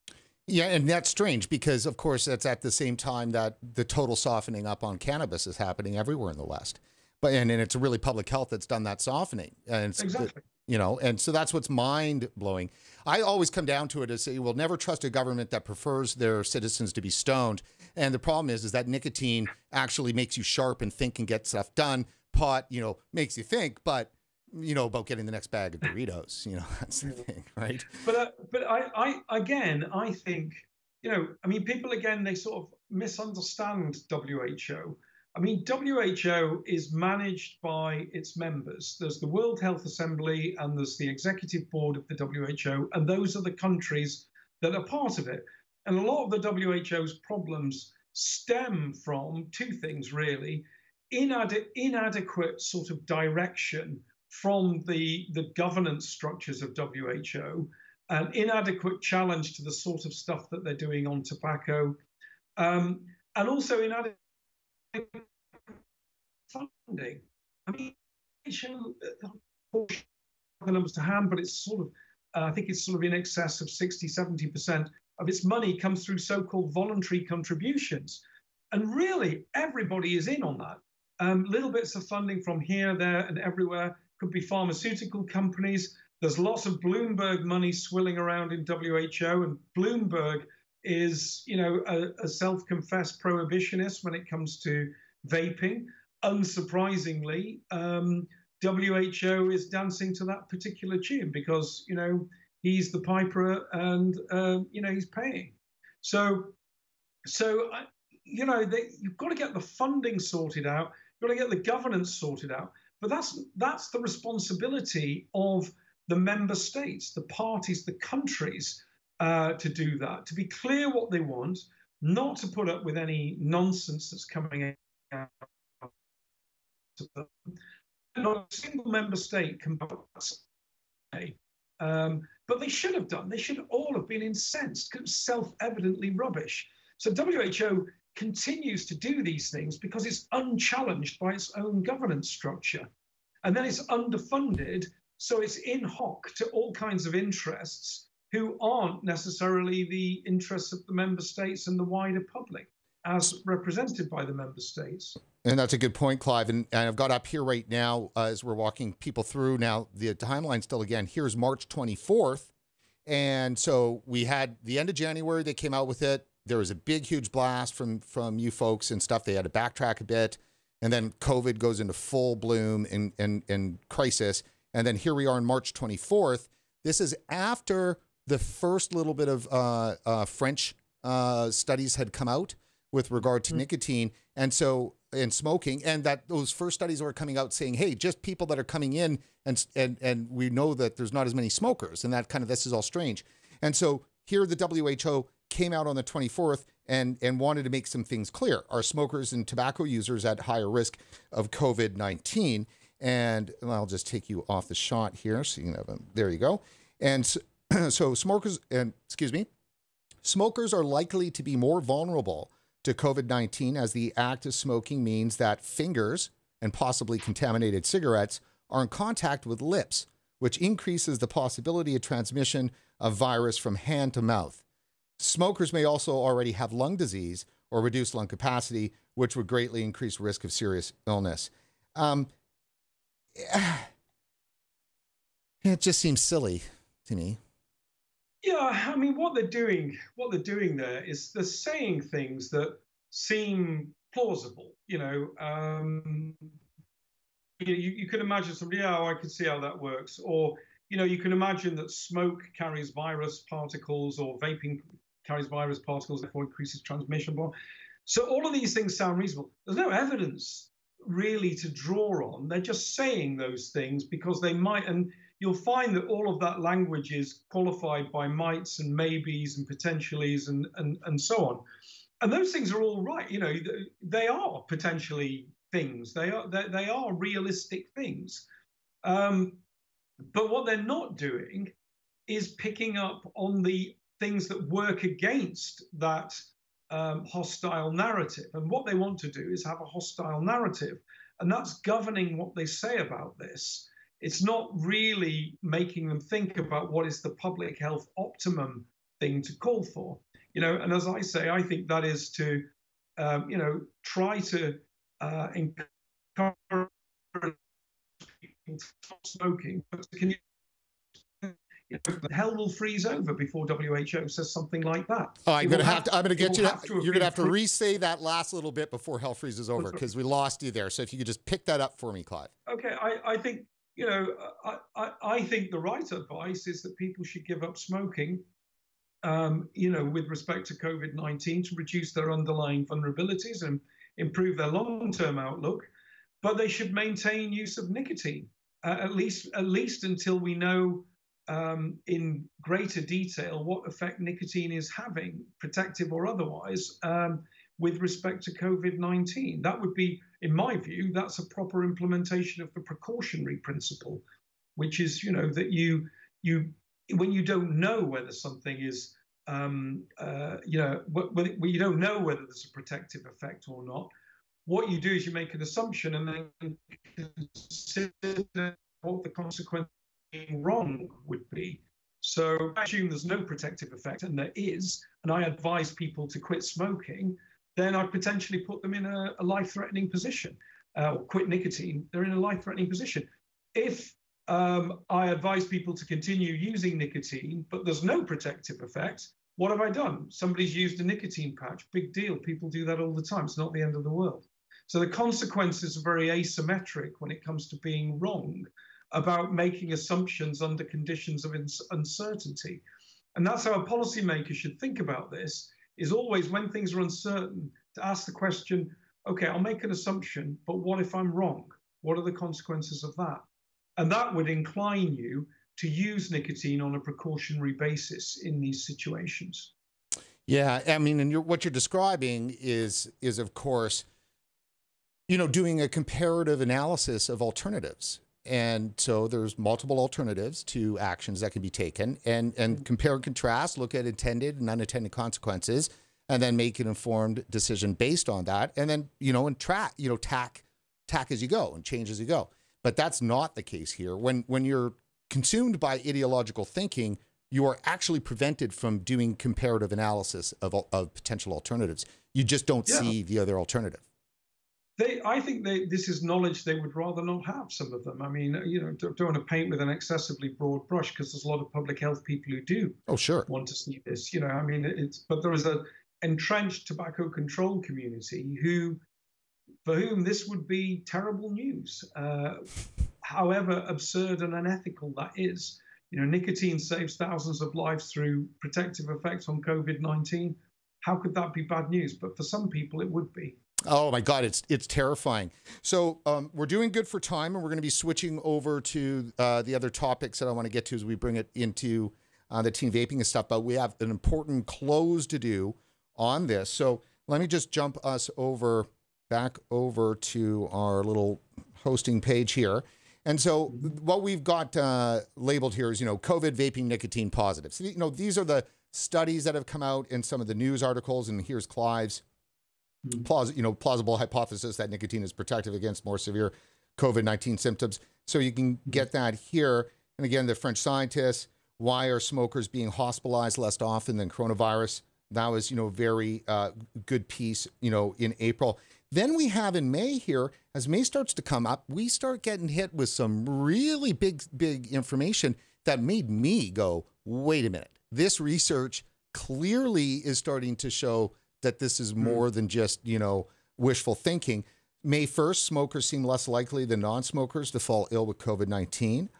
Yeah, and that's strange because, of course, that's at the same time that the total softening up on cannabis is happening everywhere in the West. But and, and it's really public health that's done that softening. And exactly. you know, and so that's what's mind blowing. I always come down to it as say, we'll never trust a government that prefers their citizens to be stoned. And the problem is, is that nicotine actually makes you sharp and think and get stuff done. Pot, you know, makes you think, but you know about getting the next bag of Doritos. You know <laughs> that's the thing, right? But uh, but I, I again I think you know I mean people again they sort of misunderstand WHO. I mean WHO is managed by its members. There's the World Health Assembly and there's the executive board of the WHO, and those are the countries that are part of it. And a lot of the WHO's problems stem from two things, really Inade- inadequate sort of direction from the, the governance structures of WHO, an inadequate challenge to the sort of stuff that they're doing on tobacco, um, and also inadequate funding. I mean, the numbers to hand, but it's sort of, uh, I think it's sort of in excess of 60, 70% of its money comes through so called voluntary contributions. And really, everybody is in on that. Um, little bits of funding from here, there, and everywhere could be pharmaceutical companies. There's lots of Bloomberg money swilling around in WHO, and Bloomberg is, you know, a, a self-confessed prohibitionist when it comes to vaping. Unsurprisingly, um, WHO is dancing to that particular tune because, you know, he's the piper and, uh, you know, he's paying. So, so you know, they, you've got to get the funding sorted out. You've got to get the governance sorted out. But that's that's the responsibility of the member states, the parties, the countries uh, to do that, to be clear what they want, not to put up with any nonsense that's coming out. Of them. Not a single member state can um, but they should have done. They should all have been incensed self-evidently rubbish. So WHO continues to do these things because it's unchallenged by its own governance structure. And then it's underfunded, so it's in hoc to all kinds of interests who aren't necessarily the interests of the member states and the wider public as represented by the member states. And that's a good point, Clive. And, and I've got up here right now uh, as we're walking people through now the timeline still again. Here's March 24th. And so we had the end of January, they came out with it. There was a big, huge blast from from you folks and stuff. They had to backtrack a bit. And then COVID goes into full bloom and, and, and crisis. And then here we are on March 24th. This is after the first little bit of uh, uh, French uh, studies had come out with regard to mm nicotine. And so and smoking, and that those first studies were coming out saying, "Hey, just people that are coming in, and and and we know that there's not as many smokers, and that kind of this is all strange." And so here, the WHO came out on the 24th and and wanted to make some things clear: are smokers and tobacco users at higher risk of COVID 19? And I'll just take you off the shot here. So you can have them there you go. And <clears throat> so, smokers and excuse me, smokers are likely to be more vulnerable to COVID 19 as the act of smoking means that fingers and possibly contaminated cigarettes are in contact with lips, which increases the possibility of transmission of virus from hand to mouth. Smokers may also already have lung disease or reduced lung capacity, which would greatly increase risk of serious illness. Um, <sighs> it just seems silly to me. Yeah, I mean, what they're doing, what they're doing there is they're saying things that seem plausible. You know, um, you, you can imagine somebody, oh, I can see how that works, or you know, you can imagine that smoke carries virus particles, or vaping carries virus particles, therefore increases transmission. So all of these things sound reasonable. There's no evidence really to draw on. They're just saying those things because they might, and you'll find that all of that language is qualified by mights and maybes and potentiallys and, and, and so on. And those things are all right. You know, they are potentially things. They are they, they are realistic things. Um, but what they're not doing is picking up on the things that work against that um, hostile narrative. And what they want to do is have a hostile narrative, and that's governing what they say about this it's not really making them think about what is the public health optimum thing to call for. You know, and as I say, I think that is to, um, you know, try to uh, encourage people to stop smoking, but can you you know, hell will freeze over before WHO says something like that. Oh, I'm going to have to. I'm going to get you. To, you're going to have to re-say that last little bit before hell freezes over because we lost you there. So if you could just pick that up for me, Clive. Okay, I, I think you know, I, I, I, think the right advice is that people should give up smoking, um, you know, with respect to COVID 19 to reduce their underlying vulnerabilities and improve their long term outlook. But they should maintain use of nicotine, uh, at least at least until we know um, in greater detail what effect nicotine is having, protective or otherwise, um, with respect to COVID 19. That would be, in my view, that's a proper implementation of the precautionary principle, which is, you know, that you, you, when you don't know whether something is, um, uh, you know, when, you don't know whether there's a protective effect or not, what you do is you make an assumption and then consider what the consequence being wrong would be. So I assume there's no protective effect, and there is, and I advise people to quit smoking, then I'd potentially put them in a, a life-threatening position. Uh, or quit nicotine, they're in a life-threatening position. If um, I advise people to continue using nicotine, but there's no protective effect, what have I done? Somebody's used a nicotine patch. Big deal. People do that all the time. It's not the end of the world. So the consequences are very asymmetric when it comes to being wrong about making assumptions under conditions of uncertainty. And that's how a policymaker should think about this is always when things are uncertain to ask the question, okay, I'll make an assumption, but what if I'm wrong? What are the consequences of that? And that would incline you to use nicotine on a precautionary basis in these situations. Yeah, I mean, and you're, what you're describing is is of course, you know, doing a comparative analysis of alternatives and so there's multiple alternatives to actions that can be taken and, and compare and contrast, look at intended and unintended consequences, and then make an informed decision based on that. And then, you know, and track, you know, tack, tack as you go and change as you go. But that's not the case here. When when you're consumed by ideological thinking, you are actually prevented from doing comparative analysis of, of potential alternatives. You just don't yeah. see the other alternative they, I think they, this is knowledge they would rather not have. Some of them. I mean, you know, don't, don't want to paint with an excessively broad brush because there's a lot of public health people who do. Oh, sure. Want to see this. You know, I mean, it's but there is a entrenched tobacco control community who, for whom this would be terrible news. Uh, however absurd and unethical that is. You know, nicotine saves thousands of lives through protective effects on COVID 19. How could that be bad news? But for some people, it would be. Oh my God, it's it's terrifying. So um, we're doing good for time, and we're going to be switching over to uh, the other topics that I want to get to as we bring it into uh, the teen vaping and stuff. But we have an important close to do on this. So let me just jump us over back over to our little hosting page here. And so what we've got uh, labeled here is, you know, COVID vaping nicotine positive. So, you know, these are the studies that have come out in some of the news articles. And here's Clive's mm. plaus- you know, plausible hypothesis that nicotine is protective against more severe COVID-19 symptoms. So you can mm-hmm. get that here. And again, the French scientists, why are smokers being hospitalized less often than coronavirus? That was, you know, very uh, good piece, you know, in April. Then we have in May here, as May starts to come up, we start getting hit with some really big, big information that made me go, wait a minute. This research clearly is starting to show that this is hmm. more than just, you know, wishful thinking. May 1st, smokers seem less likely than non smokers to fall ill with COVID 19.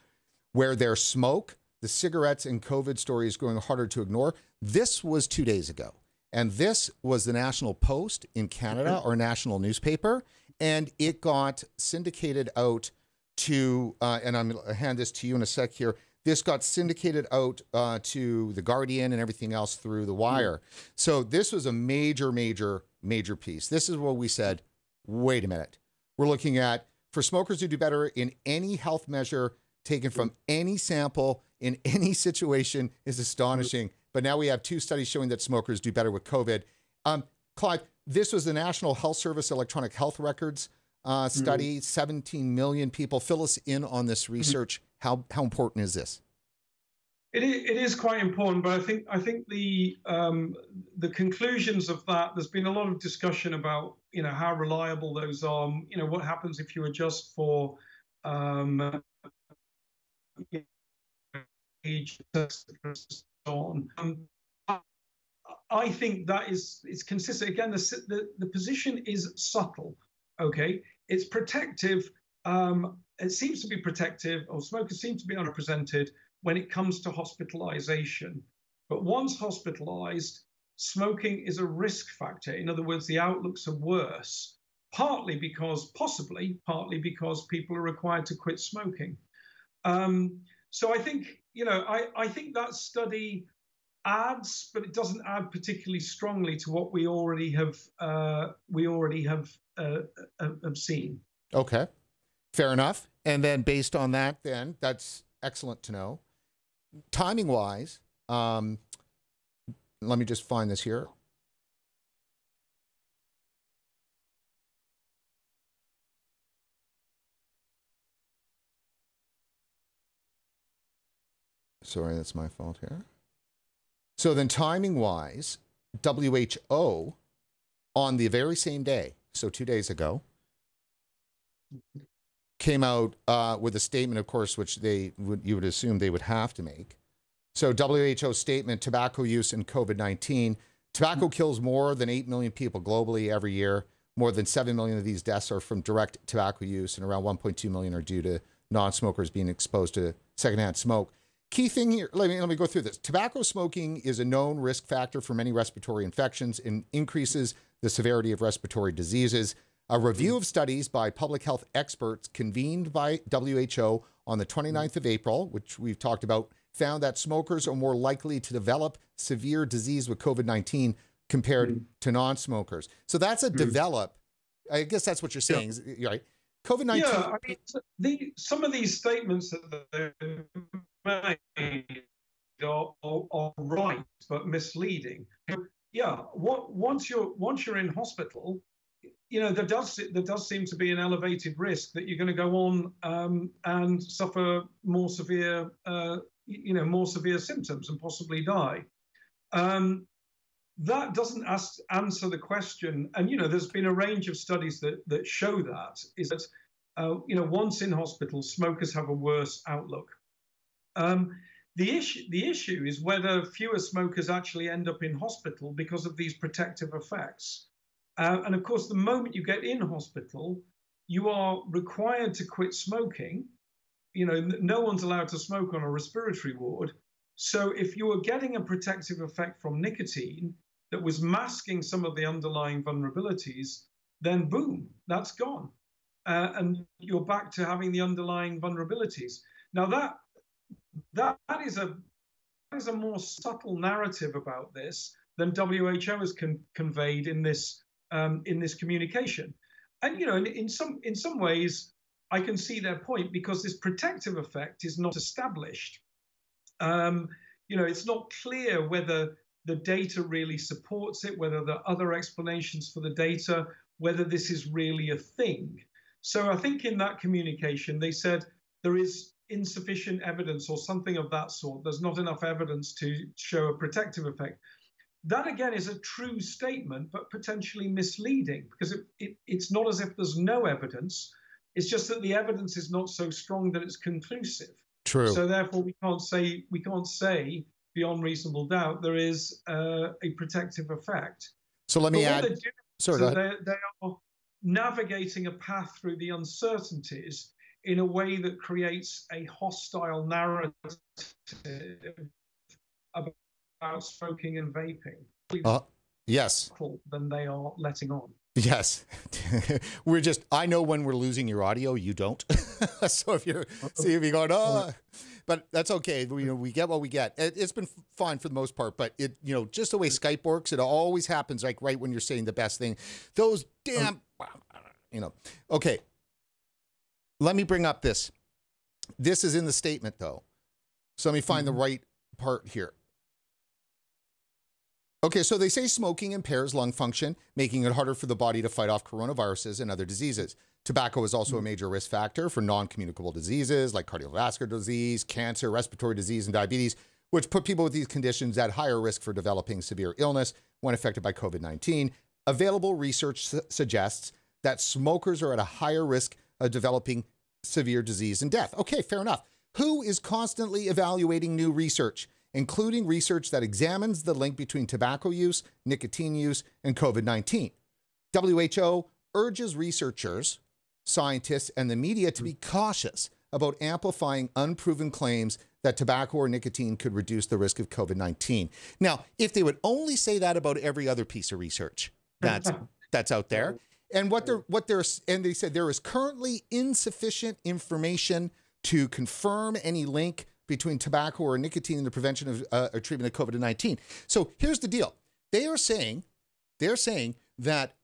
Where there's smoke, the cigarettes and COVID story is growing harder to ignore. This was two days ago. And this was the National Post in Canada, or national newspaper. And it got syndicated out to, uh, and I'm going to hand this to you in a sec here, this got syndicated out uh, to The Guardian and everything else through The Wire. Mm. So this was a major, major, major piece. This is what we said wait a minute. We're looking at for smokers to do better in any health measure taken from any sample in <laughs> any situation is astonishing. But now we have two studies showing that smokers do better with COVID. Um, Clive, this was the National Health Service electronic health records uh, mm-hmm. study. Mm-hmm. 17 million people. Fill us in on this mm-hmm. research. How how important is this? It is, it is quite important, but I think I think the um, the conclusions of that. There's been a lot of discussion about you know how reliable those are. You know what happens if you adjust for um, age, so on. Um, I think that is it's consistent. Again, the, the the position is subtle. Okay, it's protective um, it seems to be protective, or smokers seem to be underrepresented when it comes to hospitalization. But once hospitalized, smoking is a risk factor. In other words, the outlooks are worse, partly because, possibly, partly because people are required to quit smoking. Um, so I think you know I, I think that study adds, but it doesn't add particularly strongly to what we already have uh, we already have uh, uh have seen. Okay, fair enough. And then based on that, then that's excellent to know. Timing wise, um, let me just find this here. Sorry, that's my fault here. So then, timing wise, WHO on the very same day, so two days ago, came out uh, with a statement, of course, which they would you would assume they would have to make. So WHO statement: tobacco use and COVID nineteen. Tobacco kills more than eight million people globally every year. More than seven million of these deaths are from direct tobacco use, and around 1.2 million are due to non-smokers being exposed to secondhand smoke. Key thing here, let me, let me go through this. Tobacco smoking is a known risk factor for many respiratory infections and increases the severity of respiratory diseases. A review of studies by public health experts convened by WHO on the 29th of April, which we've talked about, found that smokers are more likely to develop severe disease with COVID 19 compared mm. to non smokers. So that's a mm. develop. I guess that's what you're saying, yeah. right? COVID 19. Yeah, I mean, the, some of these statements that made are, are, are right but misleading. Yeah, what, once you're once you're in hospital, you know there does there does seem to be an elevated risk that you're going to go on um, and suffer more severe uh, you know more severe symptoms and possibly die. Um, that doesn't ask, answer the question. And you know, there's been a range of studies that that show that is that uh, you know once in hospital, smokers have a worse outlook. Um, the issue, the issue is whether fewer smokers actually end up in hospital because of these protective effects. Uh, and of course, the moment you get in hospital, you are required to quit smoking. You know, no one's allowed to smoke on a respiratory ward. So if you were getting a protective effect from nicotine that was masking some of the underlying vulnerabilities, then boom, that's gone. Uh, and you're back to having the underlying vulnerabilities. Now that that, that is a that is a more subtle narrative about this than WHO has con- conveyed in this um, in this communication. And you know, in, in some in some ways, I can see their point because this protective effect is not established. Um, you know, it's not clear whether the data really supports it, whether there are other explanations for the data, whether this is really a thing. So I think in that communication they said there is insufficient evidence or something of that sort. There's not enough evidence to show a protective effect. That again is a true statement, but potentially misleading because it, it, it's not as if there's no evidence. It's just that the evidence is not so strong that it's conclusive. True. So therefore, we can't say we can't say beyond reasonable doubt there is uh, a protective effect. So let me add. Do, Sorry, so they, they are navigating a path through the uncertainties in a way that creates a hostile narrative about smoking and vaping. Uh, yes. Than they are letting on. Yes. <laughs> we're just, I know when we're losing your audio, you don't. <laughs> so if you're, see if you're going, oh, but that's okay. We, you know, we get what we get. It, has been fine for the most part, but it, you know, just the way Skype works, it always happens like right when you're saying the best thing. Those damn, you know, okay. Let me bring up this. This is in the statement, though. So let me find mm -hmm. the mm-hmm. right part here. Okay, so they say smoking impairs lung function, making it harder for the body to fight off coronaviruses and other diseases. Tobacco is also a mm-hmm. major risk factor for non communicable diseases like cardiovascular disease, cancer, respiratory disease, and diabetes, which put people with these conditions at higher risk for developing severe illness when affected by COVID 19. Available research su suggests that smokers are at a higher risk of developing severe disease and death. Okay, fair enough. WHO is constantly evaluating new research, including research that examines the link between tobacco use, nicotine use, and COVID 19. WHO urges researchers, scientists, and the media to be cautious about amplifying unproven claims that tobacco or nicotine could reduce the risk of COVID 19. Now, if they would only say that about every other piece of research that's, <laughs> that's out there, and what they're what they're and they said there is currently insufficient information to confirm any link between tobacco or nicotine in the prevention of uh, or treatment of COVID 19. So here's the deal they are saying, they're saying that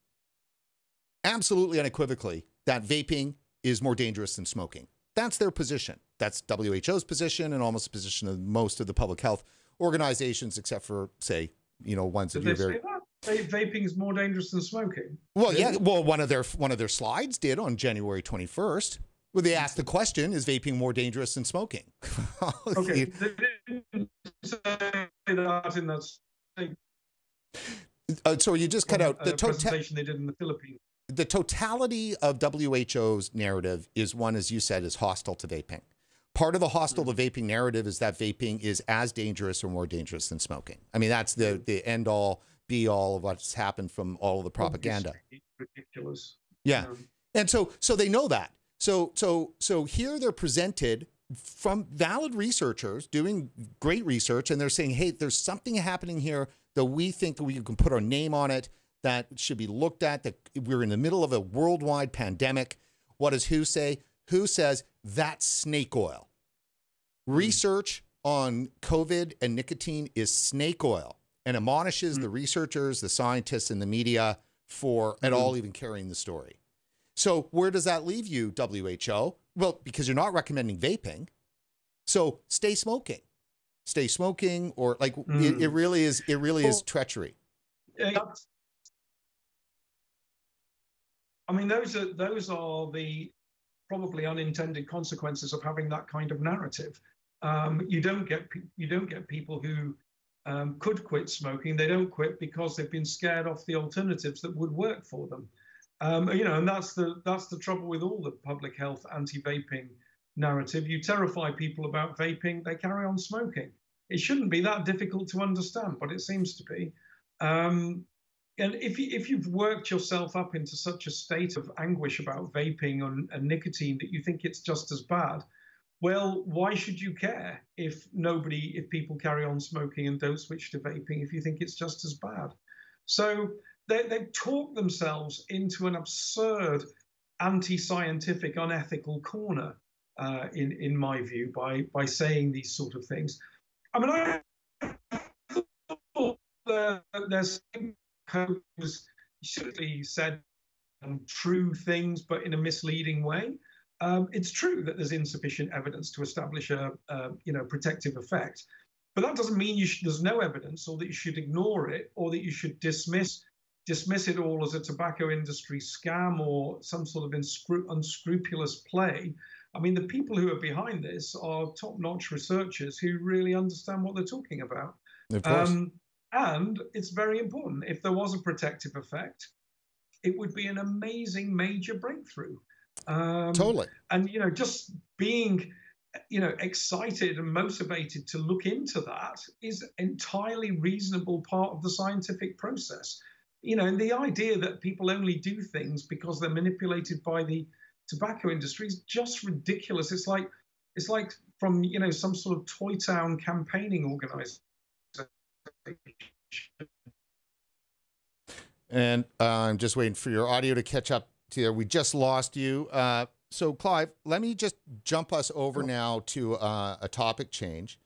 absolutely unequivocally that vaping is more dangerous than smoking. That's their position. That's WHO's position and almost the position of most of the public health organizations, except for, say, you know, ones Did that you're say very. that? Vaping is more dangerous than smoking. Well, yeah. Well, one of their one of their slides did on January 21st, where they asked the question: Is vaping more dangerous than smoking? <laughs> Okay. They didn't say that in that uh, so you just cut out the uh, total. presentation they did in the Philippines. the totality of WHO's narrative is one, as you said, is hostile to vaping. Part of the hostile to vaping narrative is that vaping is as dangerous or more dangerous than smoking. I mean, that's the the end all be all of what's happened from all of the propaganda. Obviously, Ridiculous. Yeah. Um, And so so they know that. So so so here they're presented from valid researchers doing great research and they're saying, "Hey, there's something happening here that we think that we can put our name on it that should be looked at that we're in the middle of a worldwide pandemic." What does who say? Who says that's snake oil? Hmm. Research on COVID and nicotine is snake oil and admonishes hmm. the researchers, the scientists, and the media for at hmm. all even carrying the story. So where does that leave you, WHO? Well, because you're not recommending vaping. So stay smoking. Stay smoking or like it, it really is it really is treachery. Yeah, I mean, those are those are the probably unintended consequences of having that kind of narrative. Um, you don't get you don't get people who um, could quit smoking. They don't quit because they've been scared off the alternatives that would work for them. Um, you know, and that's the that's the trouble with all the public health anti-vaping narrative. You terrify people about vaping, they carry on smoking. It shouldn't be that difficult to understand, but it seems to be. Um, and if you, if you've worked yourself up into such a state of anguish about vaping and, and nicotine that you think it's just as bad, well, why should you care if nobody, if people carry on smoking and don't switch to vaping if you think it's just as bad? So they, they've talked themselves into an absurd, anti-scientific, unethical corner, uh, in in my view, by by saying these sort of things. I mean, I thought that there's was certainly said um, true things, but in a misleading way. Um, it's true that there's insufficient evidence to establish a, a you know protective effect, but that doesn't mean there's no evidence, or that you should ignore it, or that you should dismiss dismiss it all as a tobacco industry scam or some sort of inscru- unscrupulous play. I mean, the people who are behind this are top-notch researchers who really understand what they're talking about. Of course. Um, and it's very important. If there was a protective effect, it would be an amazing major breakthrough. Um, totally. And you know, just being, you know, excited and motivated to look into that is entirely reasonable part of the scientific process. You know, and the idea that people only do things because they're manipulated by the tobacco industry is just ridiculous. It's like it's like from you know some sort of Toy Town campaigning organization. And uh, I'm just waiting for your audio to catch up to you. We just lost you. Uh, so, Clive, let me just jump us over now to uh, a topic change.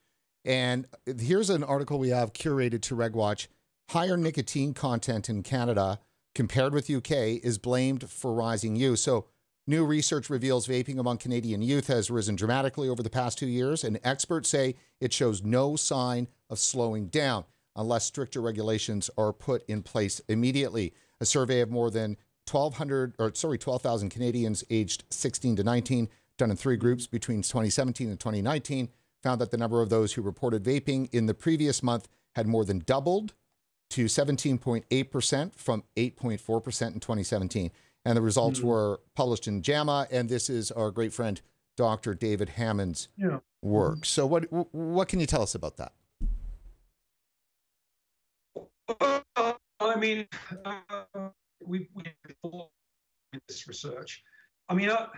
And here's an article we have curated to RegWatch. Higher nicotine content in Canada compared with UK is blamed for rising use. So, new research reveals vaping among Canadian youth has risen dramatically over the past two years, and experts say it shows no sign of slowing down unless stricter regulations are put in place immediately. A survey of more than 1,200 or sorry, 12,000 Canadians aged 16 to 19, done in three groups between 2017 and 2019, found that the number of those who reported vaping in the previous month had more than doubled to 17.8% from 8.4% in 2017. And the results Mhm. were published in JAMA, and this is our great friend Dr. David Hammond's Yeah. work. So, what what can you tell us about that? I mean, uh, we we this research. I mean, uh,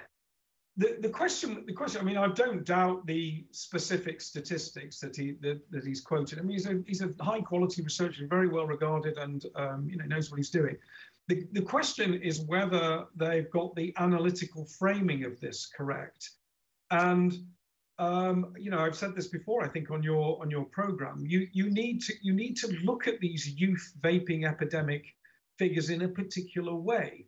the the question the question. I mean, I don't doubt the specific statistics that he that, that he's quoted. I mean, he's a he's a high quality researcher, very well regarded, and um, you know knows what he's doing. The the question is whether they've got the analytical framing of this correct, and um, you know, I've said this before. I think on your on your program, you you need to you need to look at these youth vaping epidemic figures in a particular way.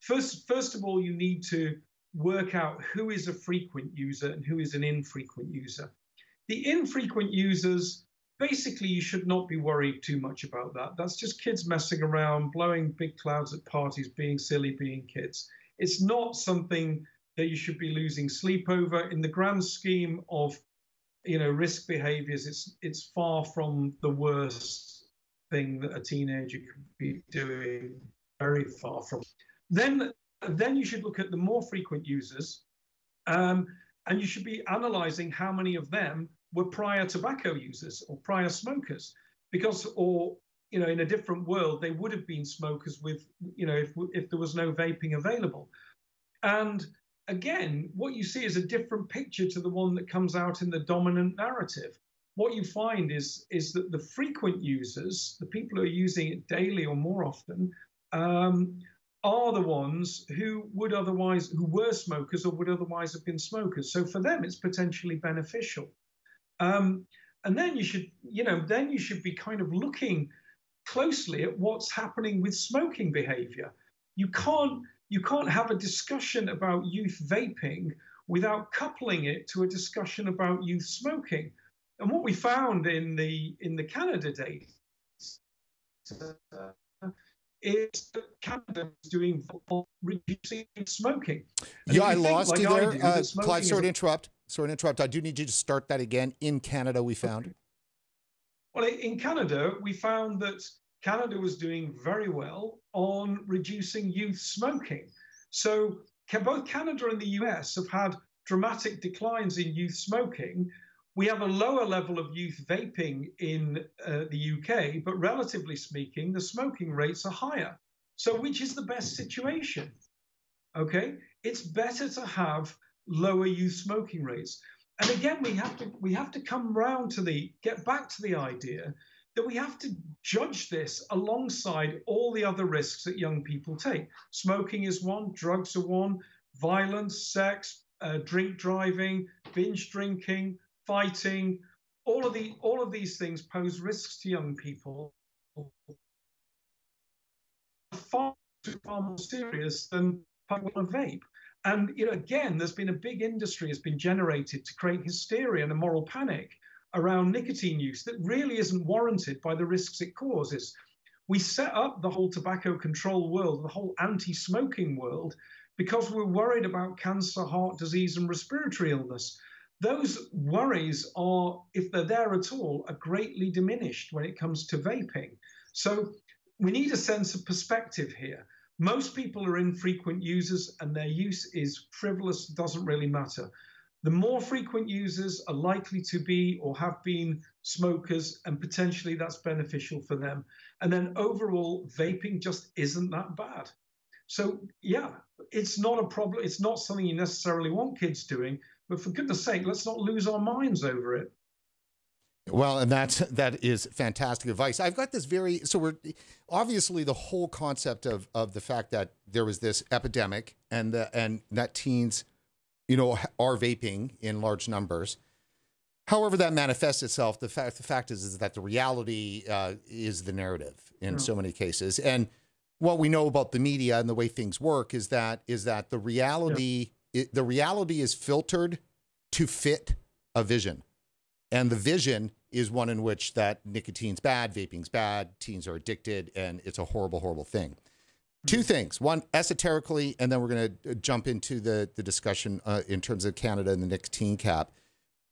First, first of all, you need to work out who is a frequent user and who is an infrequent user. The infrequent users, basically, you should not be worried too much about that. That's just kids messing around, blowing big clouds at parties, being silly, being kids. It's not something that you should be losing sleep over. In the grand scheme of, you know, risk behaviors, it's it's far from the worst thing that a teenager could be doing. Very far from. Then then you should look at the more frequent users, um, and you should be analysing how many of them were prior tobacco users or prior smokers, because or you know in a different world they would have been smokers with you know if if there was no vaping available, and again what you see is a different picture to the one that comes out in the dominant narrative. What you find is is that the frequent users, the people who are using it daily or more often, um, are the ones who would otherwise who were smokers or would otherwise have been smokers. So for them, it's potentially beneficial. Um, and then you should, you know, then you should be kind of looking closely at what's happening with smoking behavior. You can't you can't have a discussion about youth vaping without coupling it to a discussion about youth smoking. And what we found in the in the Canada data is that Canada is doing reducing smoking. And yeah, I lost like you there. Do, uh, Clive, sorry to interrupt. Sorry to interrupt. I do need you to start that again. In Canada, we found. Well, in Canada, we found that Canada was doing very well on reducing youth smoking. So both Canada and the US have had dramatic declines in youth smoking, we have a lower level of youth vaping in uh, the UK, but relatively speaking, the smoking rates are higher. So, which is the best situation? Okay, it's better to have lower youth smoking rates. And again, we have to we have to come round to the get back to the idea that we have to judge this alongside all the other risks that young people take. Smoking is one, drugs are one, violence, sex, uh, drink driving, binge drinking, fighting, all of the all of these things pose risks to young people far, far more serious than a vape. And you know, again, there's been a big industry has been generated to create hysteria and a moral panic around nicotine use that really isn't warranted by the risks it causes. We set up the whole tobacco control world, the whole anti-smoking world, because we're worried about cancer, heart disease, and respiratory illness those worries are, if they're there at all, are greatly diminished when it comes to vaping. So we need a sense of perspective here. Most people are infrequent users and their use is frivolous, doesn't really matter. The more frequent users are likely to be or have been smokers, and potentially that's beneficial for them. And then overall, vaping just isn't that bad. So, yeah, it's not a problem. It's not something you necessarily want kids doing, but for goodness sake, let's not lose our minds over it. Well, and that's that is fantastic advice. I've got this very so we're obviously the whole concept of of the fact that there was this epidemic and the, and that teens, you know, are vaping in large numbers. However, that manifests itself. The fact the fact is is that the reality uh, is the narrative in mm. so many cases, and what we know about the media and the way things work is that is that the reality. Yeah it, the reality is filtered to fit a vision. And the vision is one in which that nicotine's bad, vaping's bad, teens are addicted, and it's a horrible, horrible thing. Two hmm. things. One, esoterically, and then we're going to uh, jump into the, the discussion uh, in terms of Canada and the nicotine cap.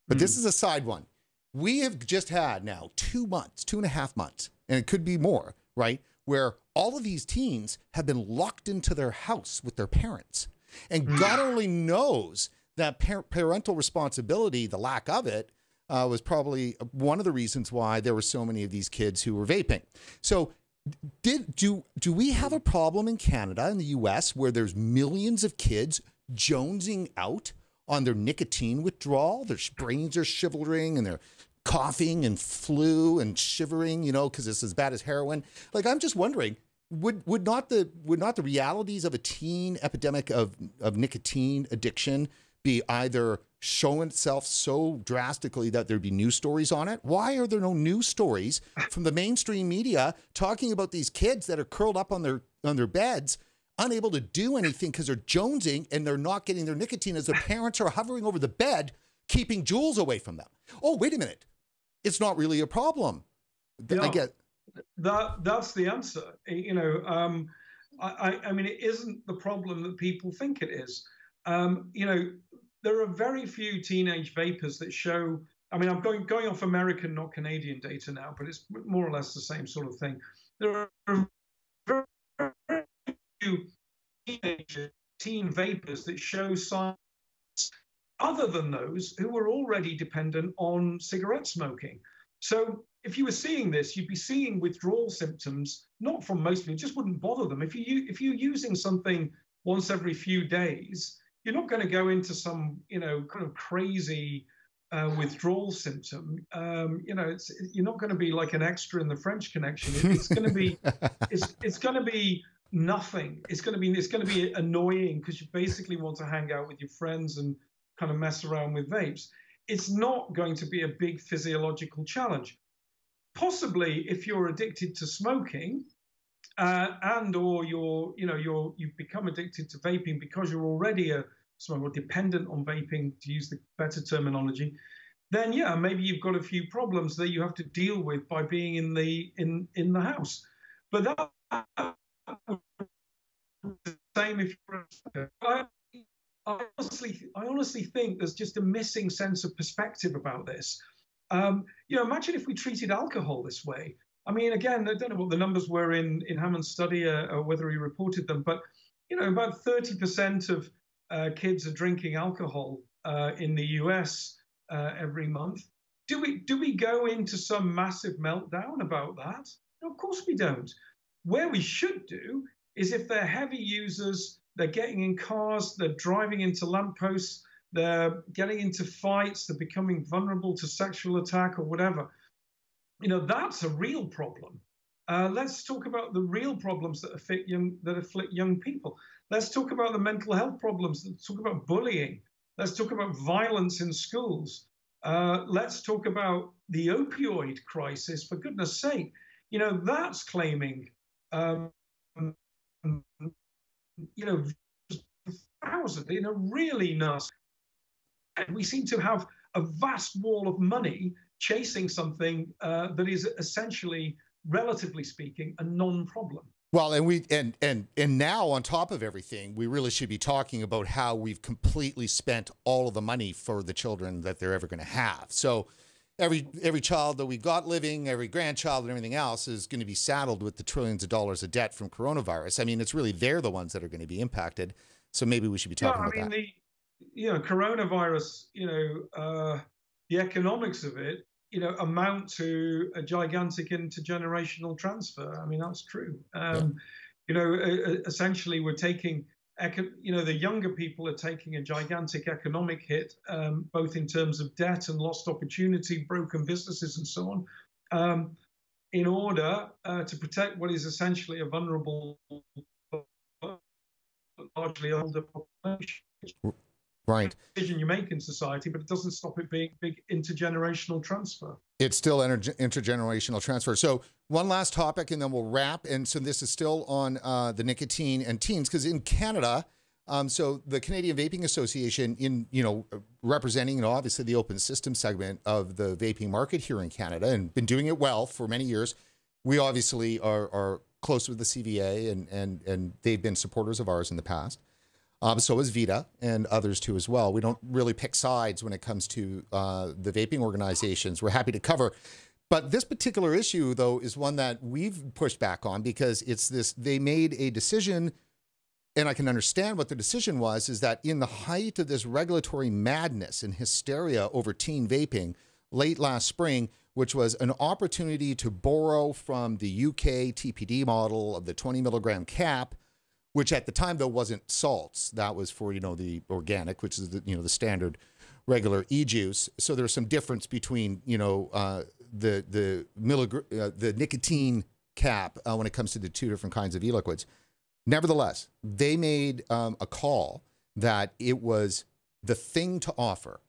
But mm-hmm. this is a side one. We have just had now two months, two and a half months, and it could be more, right? Where all of these teens have been locked into their house with their parents and mm. God only knows that par- parental responsibility, the lack of it, uh, was probably one of the reasons why there were so many of these kids who were vaping. So, did do do we have a problem in Canada and the U.S. where there's millions of kids jonesing out on their nicotine withdrawal? Their brains are shivering and they're coughing and flu and shivering, you know, because it's as bad as heroin. Like, I'm just wondering, would would not the would not the realities of a teen epidemic of of nicotine addiction be either shown itself so drastically that there'd be news stories on it? Why are there no news stories from the mainstream media talking about these kids that are curled up on their on their beds, unable to do anything because they're jonesing and they're not getting their nicotine as their parents are hovering over the bed, keeping Juuls away from them? Oh, wait a minute. It's not really a problem. Yeah, I get that that's the answer. You know, um, I, I mean, it isn't the problem that people think it is. Um, you know, there are very few teenage vapers that show. I mean, I'm going going off American, not Canadian data now, but it's more or less the same sort of thing. There are very few teenage teen vapers that show signs other than those who were already dependent on cigarette smoking. So if you were seeing this, you'd be seeing withdrawal symptoms, not from most people, it just wouldn't bother them. If you if you're using something once every few days, you're not going to go into some, you know, kind of crazy uh, withdrawal symptom. Um, you know, it's you're not going to be like an extra in the French Connection. It, it's going to be, <laughs> it's it's going to be nothing. It's going to be it's going to be annoying because you basically want to hang out with your friends and kind of mess around with vapes. It's not going to be a big physiological challenge. Possibly, if you're addicted to smoking, uh, and or you're you know you're you've become addicted to vaping because you're already a smoker dependent on vaping to use the better terminology then yeah maybe you've got a few problems that you have to deal with by being in the in in the house. But that same if you're I, I honestly I honestly think there's just a missing sense of perspective about this um, you know imagine if we treated alcohol this way I mean, again, I don't know what the numbers were in, in Hammond's study uh, or whether he reported them, but you know, about 30% of uh, kids are drinking alcohol uh, in the US uh, every month. Do we do we go into some massive meltdown about that? No, of course we don't. Where we should do is if they're heavy users, they're getting in cars, they're driving into lampposts, they're getting into fights, they're becoming vulnerable to sexual attack or whatever you know, that's a real problem. Uh, let's talk about the real problems that afflict young that afflict young people. Let's talk about the mental health problems. Let's talk about bullying. Let's talk about violence in schools. Uh, let's talk about the opioid crisis. For goodness' sake, you know that's claiming, um, you know, thousand in a really nasty. And we seem to have a vast wall of money chasing something uh, that is essentially, relatively speaking, a non-problem. Well, and we and and and now on top of everything, we really should be talking about how we've completely spent all of the money for the children that they're ever going to have. So every every child that we got living, every grandchild and everything else is going to be saddled with the trillions of dollars of debt from coronavirus. I mean, it's really they're the ones that are going to be impacted. So maybe we should be talking yeah, I about mean, that. The, you know, coronavirus, you know, uh, the economics of it you know, amount to a gigantic intergenerational transfer. I mean, that's true. Um, yeah. You know, essentially, we're taking, you know, the younger people are taking a gigantic economic hit, um, both in terms of debt and lost opportunity, broken businesses, and so on, um, in order uh, to protect what is essentially a vulnerable, largely older population right. Decision you make in society but it doesn't stop it being big intergenerational transfer. It's still inter- intergenerational transfer. So one last topic and then we'll wrap. And so this is still on uh, the nicotine and teens because in canada um, so the canadian vaping association in you know representing you know, obviously the open system segment of the vaping market here in canada and been doing it well for many years we obviously are, are close with the cva and, and, and they've been supporters of ours in the past um, so is VITA and others too as well. We don't really pick sides when it comes to uh, the vaping organizations. We're happy to cover. But this particular issue, though, is one that we've pushed back on because it's this they made a decision, and I can understand what the decision was, is that in the height of this regulatory madness and hysteria over teen vaping late last spring, which was an opportunity to borrow from the UK TPD model of the 20 milligram cap which at the time though wasn't salts. That was for you know the organic, which is the you know the standard regular e-juice. So there's some difference between you know uh, the the milligr- uh, the nicotine cap uh, when it comes to the two different kinds of e-liquids. Nevertheless, they made um, a call that it was the thing to offer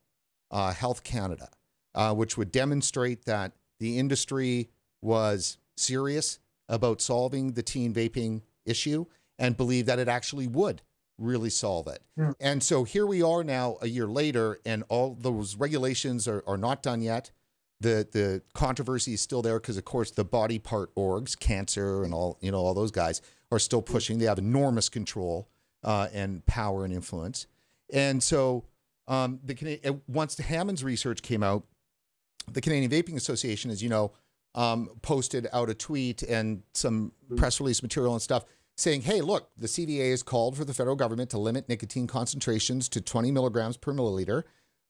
uh, Health Canada, uh, which would demonstrate that the industry was serious about solving the teen vaping issue and believe that it actually would really solve it. Yeah. And so here we are now a year later, and all those regulations are, are not done yet. The the controversy is still there because of course the body part orgs, cancer and all you know, all those guys are still pushing. They have enormous control uh, and power and influence. And so um, the once the Hammond's research came out, the Canadian Vaping Association, as you know, um, posted out a tweet and some press release material and stuff saying, hey, look, the CVA has called for the federal government to limit nicotine concentrations to 20 milligrams per milliliter.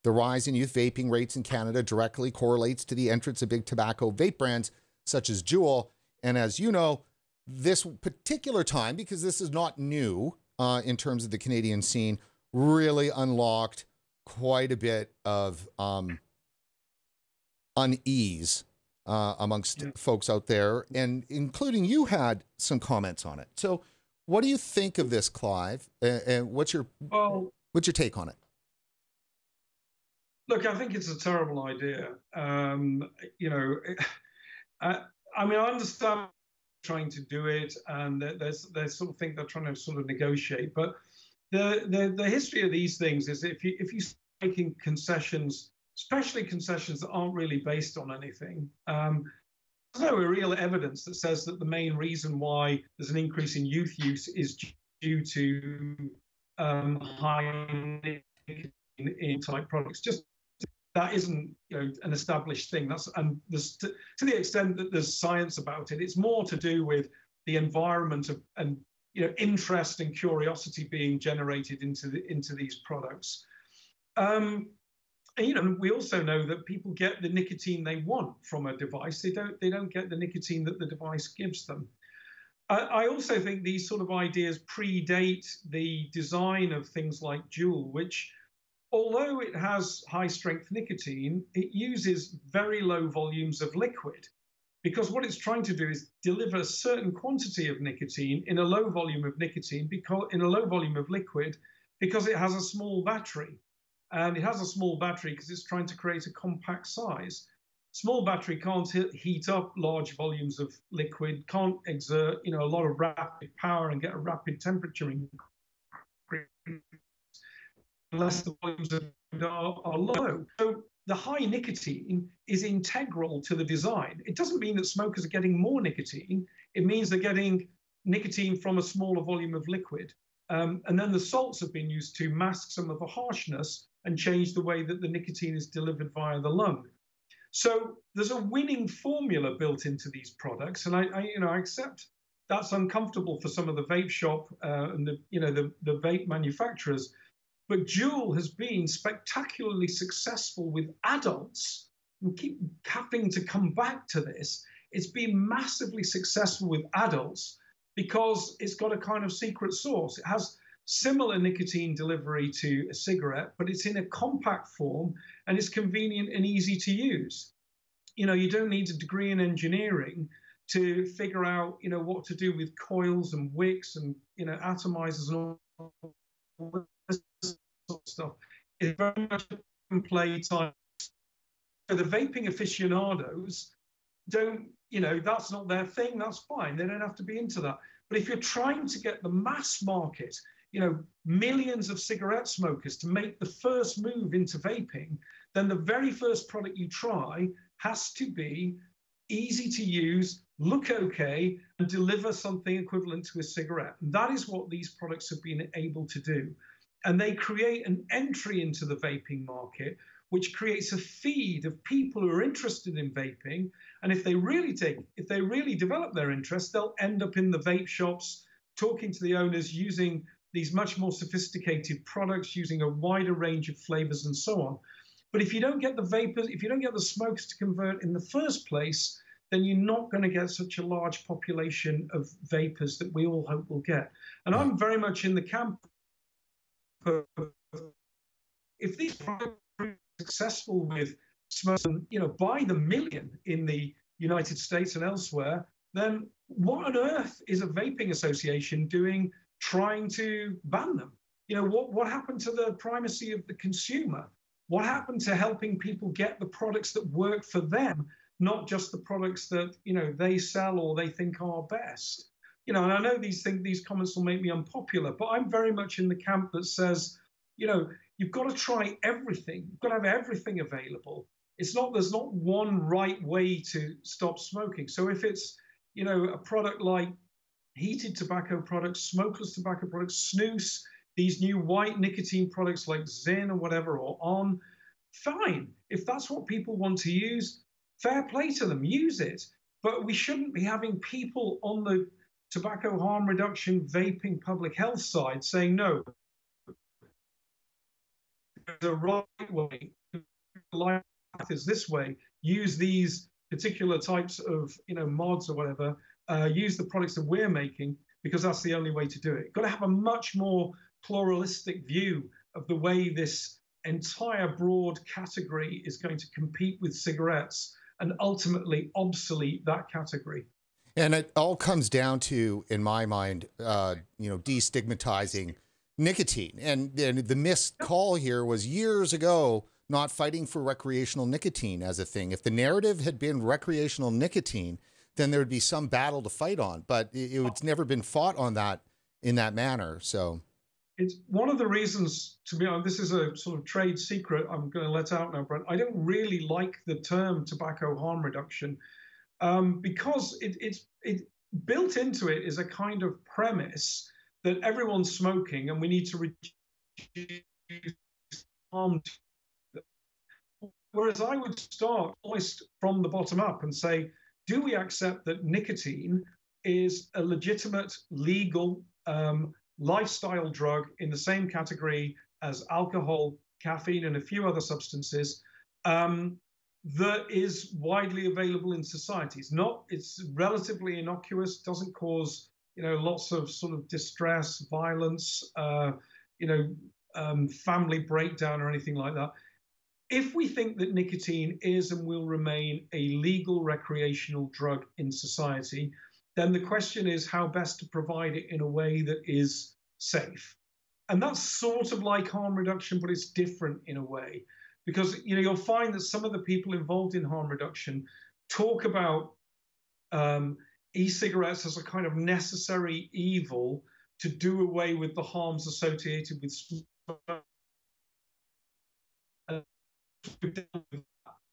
The rise in youth vaping rates in Canada directly correlates to the entrance of big tobacco vape brands such as Juul. And as you know, this particular time, because this is not new uh, in terms of the Canadian scene, really unlocked quite a bit of um, unease uh, amongst folks out there, and including you had some comments on it. So, what do you think of this, Clive? And, and what's your well, what's your take on it? Look, I think it's a terrible idea. Um, you know, <laughs> I, I, mean, I understand trying to do it, and there's there's sort of think they're trying to sort of negotiate, but the the, the history of these things is if you if you making concessions especially concessions that aren't really based on anything. Um, there's no real evidence that says that the main reason why there's an increase in youth use is due to um, high in type products. Just that isn't you know an established thing. That's and to, to, the extent that there's science about it, it's more to do with the environment of and you know interest and curiosity being generated into the into these products. Um, you know, we also know that people get the nicotine they want from a device. They don't. They don't get the nicotine that the device gives them. I, I also think these sort of ideas predate the design of things like Juul, which, although it has high strength nicotine, it uses very low volumes of liquid, because what it's trying to do is deliver a certain quantity of nicotine in a low volume of nicotine, because in a low volume of liquid, because it has a small battery and it has a small battery because it's trying to create a compact size. Small battery can't heat up large volumes of liquid, can't exert you know a lot of rapid power and get a rapid temperature increase unless the volumes are, are low. So the high nicotine is integral to the design. It doesn't mean that smokers are getting more nicotine. It means they're getting nicotine from a smaller volume of liquid. Um, and then the salts have been used to mask some of the harshness and change the way that the nicotine is delivered via the lung. So there's a winning formula built into these products, and I, I you know, I accept that's uncomfortable for some of the vape shop uh, and the, you know, the, the vape manufacturers. But Juul has been spectacularly successful with adults. We keep having to come back to this. It's been massively successful with adults because it's got a kind of secret sauce. It has similar nicotine delivery to a cigarette, but it's in a compact form and it's convenient and easy to use. You know, you don't need a degree in engineering to figure out, you know, what to do with coils and wicks and, you know, atomizers and all this sort of stuff. It's very much a play time. So the vaping aficionados don't, you know, that's not their thing. That's fine. They don't have to be into that. But if you're trying to get the mass market, you know, millions of cigarette smokers to make the first move into vaping, then the very first product you try has to be easy to use, look okay, and deliver something equivalent to a cigarette. And that is what these products have been able to do. And they create an entry into the vaping market, which creates a feed of people who are interested in vaping. And if they really take, if they really develop their interest, they'll end up in the vape shops, talking to the owners, using these much more sophisticated products using a wider range of flavors and so on. But if you don't get the vapers, if you don't get the smokes to convert in the first place, then you're not going to get such a large population of vapers that we all hope we'll get. And I'm very much in the camp if these products are successful with smoking, you know, by the million in the United States and elsewhere, then what on earth is a vaping association doing trying to ban them. You know, what, what happened to the primacy of the consumer? What happened to helping people get the products that work for them, not just the products that you know they sell or they think are best? You know, and I know these things, these comments will make me unpopular, but I'm very much in the camp that says, you know, you've got to try everything. You've got to have everything available. It's not there's not one right way to stop smoking. So if it's you know a product like heated tobacco products, smokeless tobacco products, snus, these new white nicotine products like Zyn or whatever, or On, fine. If that's what people want to use, fair play to them, use it. But we shouldn't be having people on the tobacco harm reduction, vaping, public health side saying, no, the right way, life is this way, use these particular types of you know mods or whatever uh, use the products that we're making because that's the only way to do it. You've got to have a much more pluralistic view of the way this entire broad category is going to compete with cigarettes and ultimately obsolete that category. And it all comes down to, in my mind, uh, you know, destigmatizing nicotine. And, and the missed call here was years ago not fighting for recreational nicotine as a thing. If the narrative had been recreational nicotine, then there would be some battle to fight on. But it, it's never been fought on that in that manner. So it's one of the reasons to be honest, this is a sort of trade secret I'm going to let out now, Brent. I don't really like the term tobacco harm reduction um, because it, it's it built into it is a kind of premise that everyone's smoking and we need to reduce harm. Whereas I would start almost from the bottom up and say, do we accept that nicotine is a legitimate, legal um, lifestyle drug in the same category as alcohol, caffeine, and a few other substances um, that is widely available in society? It's not. It's relatively innocuous. Doesn't cause you know lots of sort of distress, violence, uh, you know, um, family breakdown or anything like that if we think that nicotine is and will remain a legal recreational drug in society, then the question is how best to provide it in a way that is safe. And that's sort of like harm reduction, but it's different in a way. Because you know, you'll find that some of the people involved in harm reduction talk about um, e-cigarettes as a kind of necessary evil to do away with the harms associated with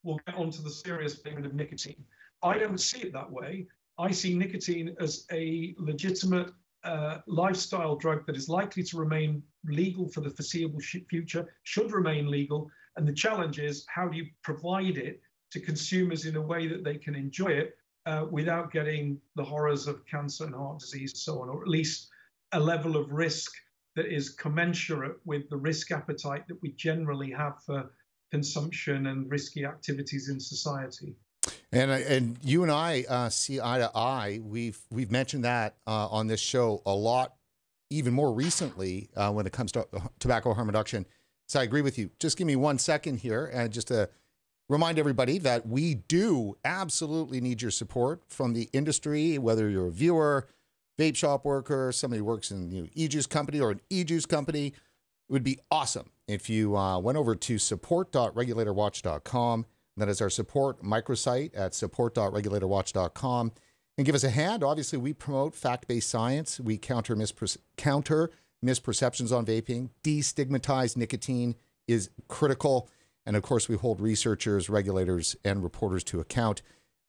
we'll get onto the serious payment of nicotine. I don't see it that way. I see nicotine as a legitimate uh, lifestyle drug that is likely to remain legal for the foreseeable future, should remain legal. And the challenge is how do you provide it to consumers in a way that they can enjoy it uh, without getting the horrors of cancer and heart disease and so on, or at least a level of risk that is commensurate with the risk appetite that we generally have for consumption and risky activities in society. And and you and I uh, see eye to eye. We've we've mentioned that uh, on this show a lot, even more recently uh, when it comes to tobacco harm reduction. So I agree with you. Just give me one second here, and just to remind everybody that we do absolutely need your support from the industry, whether you're a viewer, vape shop worker, somebody who works in you know, e-juice company or an e-juice company. It would be awesome if you uh, went over to support.regulatorwatch.com. That is our support microsite at support.regulatorwatch.com. And give us a hand. Obviously, we promote fact based science. We counter, counter misperceptions on vaping. Destigmatize nicotine is critical. And of course, we hold researchers, regulators, and reporters to account.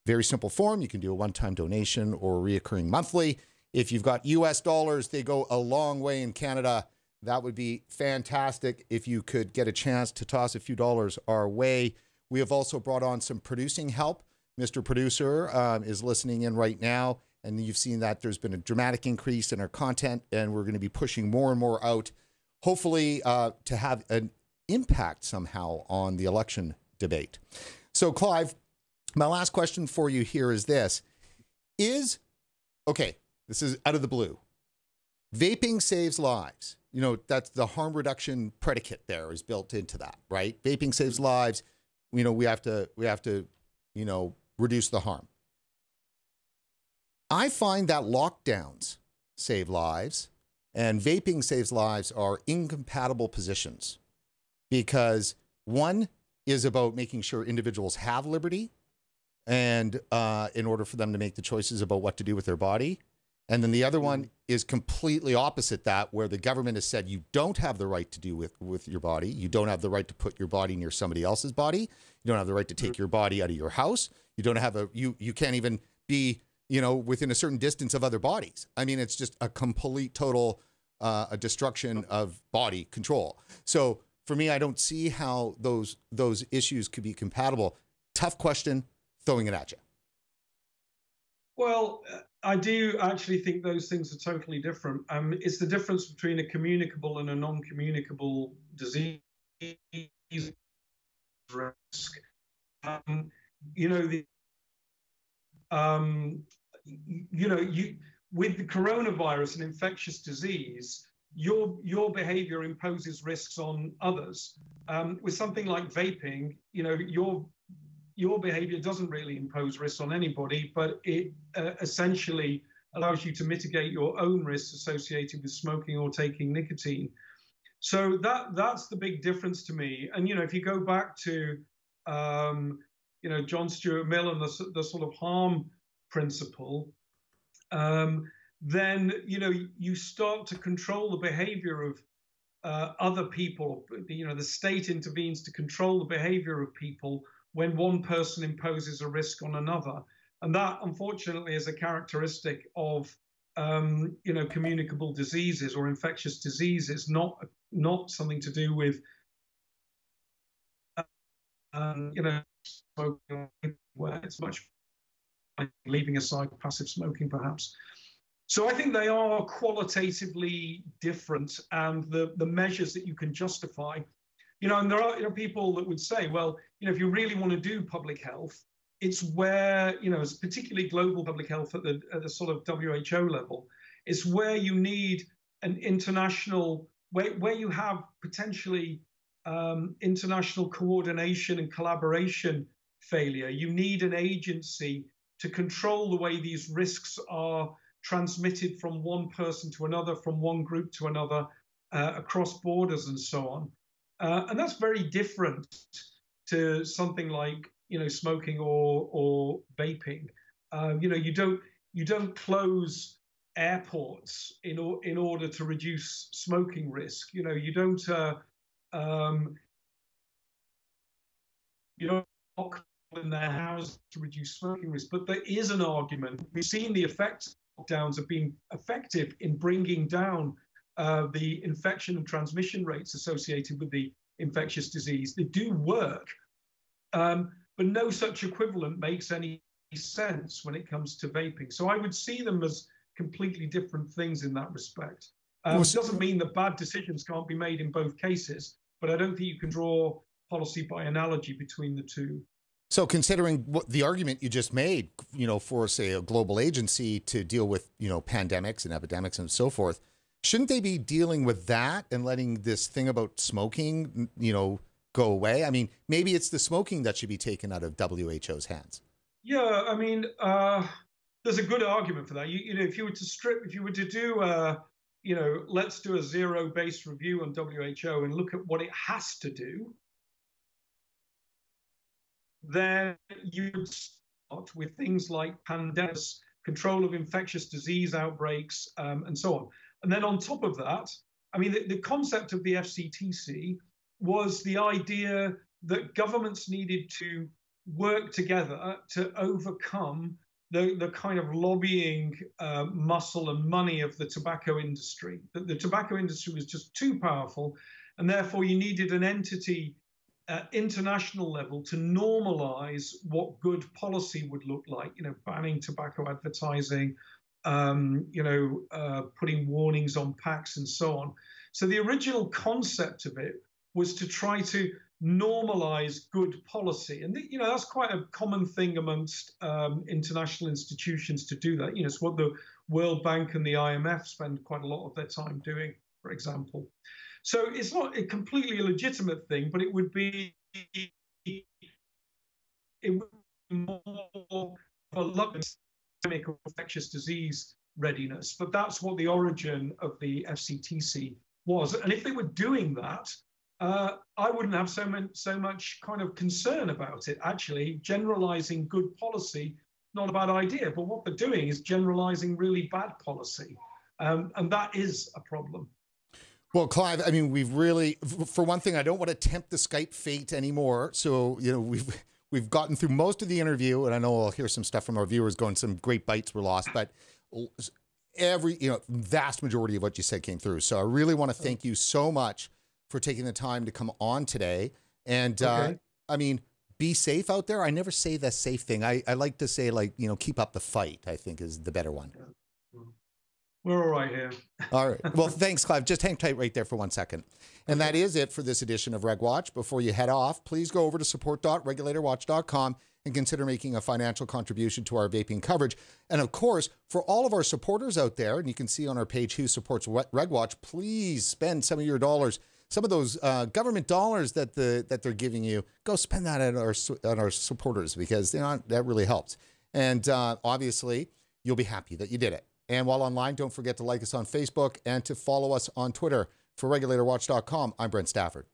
Very simple form. You can do a one time donation or reoccurring monthly. If you've got US dollars, they go a long way in Canada. That would be fantastic if you could get a chance to toss a few dollars our way. We have also brought on some producing help. Mr. Producer um, is listening in right now, and you've seen that there's been a dramatic increase in our content, and we're going to be pushing more and more out, hopefully, uh, to have an impact somehow on the election debate. So, Clive, my last question for you here is this Is, okay, this is out of the blue. Vaping saves lives you know, that's the harm reduction predicate there is built into that, right? Vaping saves lives. You know, we have to we have to, you know, reduce the harm. I find that lockdowns save lives and vaping saves lives are incompatible positions because One is about making sure individuals have liberty, and uh, in order for them to make the choices about what to do with their body. And then the other one mm-hmm. is completely opposite that, where the government has said you don't have the right to do with, with your body. You don't have the right to put your body near somebody else's body. You don't have the right to take mm-hmm. your body out of your house. You don't have a you you can't even be you know within a certain distance of other bodies. I mean, it's just a complete total uh, a destruction of body control. So for me, I don't see how those those issues could be compatible. Tough question, throwing it at you. Well, I do actually think those things are totally different. Um, it's the difference between a communicable and a non-communicable disease risk. Um, you know the um, you know you with the coronavirus, and infectious disease, your your behavior imposes risks on others. Um, with something like vaping, you know your your behavior doesn't really impose risks on anybody, but it uh, essentially allows you to mitigate your own risks associated with smoking or taking nicotine. So that that's the big difference to me. And you know, if you go back to um, you know John Stuart Mill and the, the sort of harm principle, um, then you know you start to control the behavior of uh, other people. You know, the state intervenes to control the behavior of people when one person imposes a risk on another. And that, unfortunately, is a characteristic of um, you know communicable diseases or infectious diseases, not not something to do with um, you know smoking. Where it's much leaving aside passive smoking, perhaps. So I think they are qualitatively different, and the the measures that you can justify you know, and there are you know, people that would say, well, you know, if you really want to do public health, it's where, you know, it's particularly global public health at the, at the sort of WHO level, it's where you need an international, where, where you have potentially um, international coordination and collaboration failure. You need an agency to control the way these risks are transmitted from one person to another, from one group to another, uh, across borders and so on. Uh, and that's very different to something like you know smoking or or vaping. Uh, you know you don't you don't close airports in or, in order to reduce smoking risk. You know you don't uh, um, you don't lock in their house to reduce smoking risk. But there is an argument. We've seen the effects of lockdowns have been effective in bringing down uh, the infection and transmission rates associated with the infectious disease. They do work, um, but no such equivalent makes any sense when it comes to vaping. So I would see them as completely different things in that respect. Um, it doesn't mean that bad decisions can't be made in both cases, but I don't think you can draw policy by analogy between the two. So, considering what the argument you just made, you know, for say a global agency to deal with you know pandemics and epidemics and so forth, shouldn't they be dealing with that and letting this thing about smoking, you know, go away? I mean, maybe it's the smoking that should be taken out of WHO's hands. Yeah, I mean, uh, there's a good argument for that. You, you, know, if you were to strip, if you were to do, a, you know, let's do a zero-based review on WHO and look at what it has to do, then you would start with things like pandemics, control of infectious disease outbreaks, um, and so on. And then on top of that, I mean, the, the concept of the FCTC was the idea that governments needed to work together to overcome the, the kind of lobbying uh, muscle and money of the tobacco industry. That the tobacco industry was just too powerful, and therefore you needed an entity at international level to normalize what good policy would look like. You know, banning tobacco advertising, um, you know, uh, putting warnings on packs and so on. So the original concept of it was to try to normalize good policy, and you know that's quite a common thing amongst um, international institutions to do that. You know, it's what the World Bank and the IMF spend quite a lot of their time doing, for example. So it's not a completely illegitimate thing, but it would be it would be more of a infectious disease readiness. But that's what the origin of the FCTC was. And if they were doing that, uh, I wouldn't have so, much, so much kind of concern about it. Actually, generalizing good policy, not a bad idea. But what they're doing is generalizing really bad policy. Um, and that is a problem. Well, Clive, I mean, we've really, for one thing, I don't want to tempt the Skype fate anymore. So, you know, we've we've gotten through most of the interview, and I know I'll hear some stuff from our viewers going, some great bites were lost, but every, you know, vast majority of what you said came through. So I really want to thank you so much for taking the time to come on today. And uh, okay. uh, I mean, be safe out there. I never say the safe thing. I, I like to say, like, you know, keep up the fight, I think is the better one. We're all right here. all right. <laughs> Well, thanks, Clive. Just hang tight right there for one second. And that is it for this edition of RegWatch. Before you head off, please go over to support.regulatorwatch.com and consider making a financial contribution to our vaping coverage. And of course, for all of our supporters out there, and you can see on our page who supports RegWatch, please spend some of your dollars some of those uh, government dollars that the that they're giving you, go spend that on our on our supporters because you know that really helps. And uh, obviously, you'll be happy that you did it. And while online, don't forget to like us on Facebook and to follow us on Twitter. For RegulatorWatch.com, I'm Brent Stafford.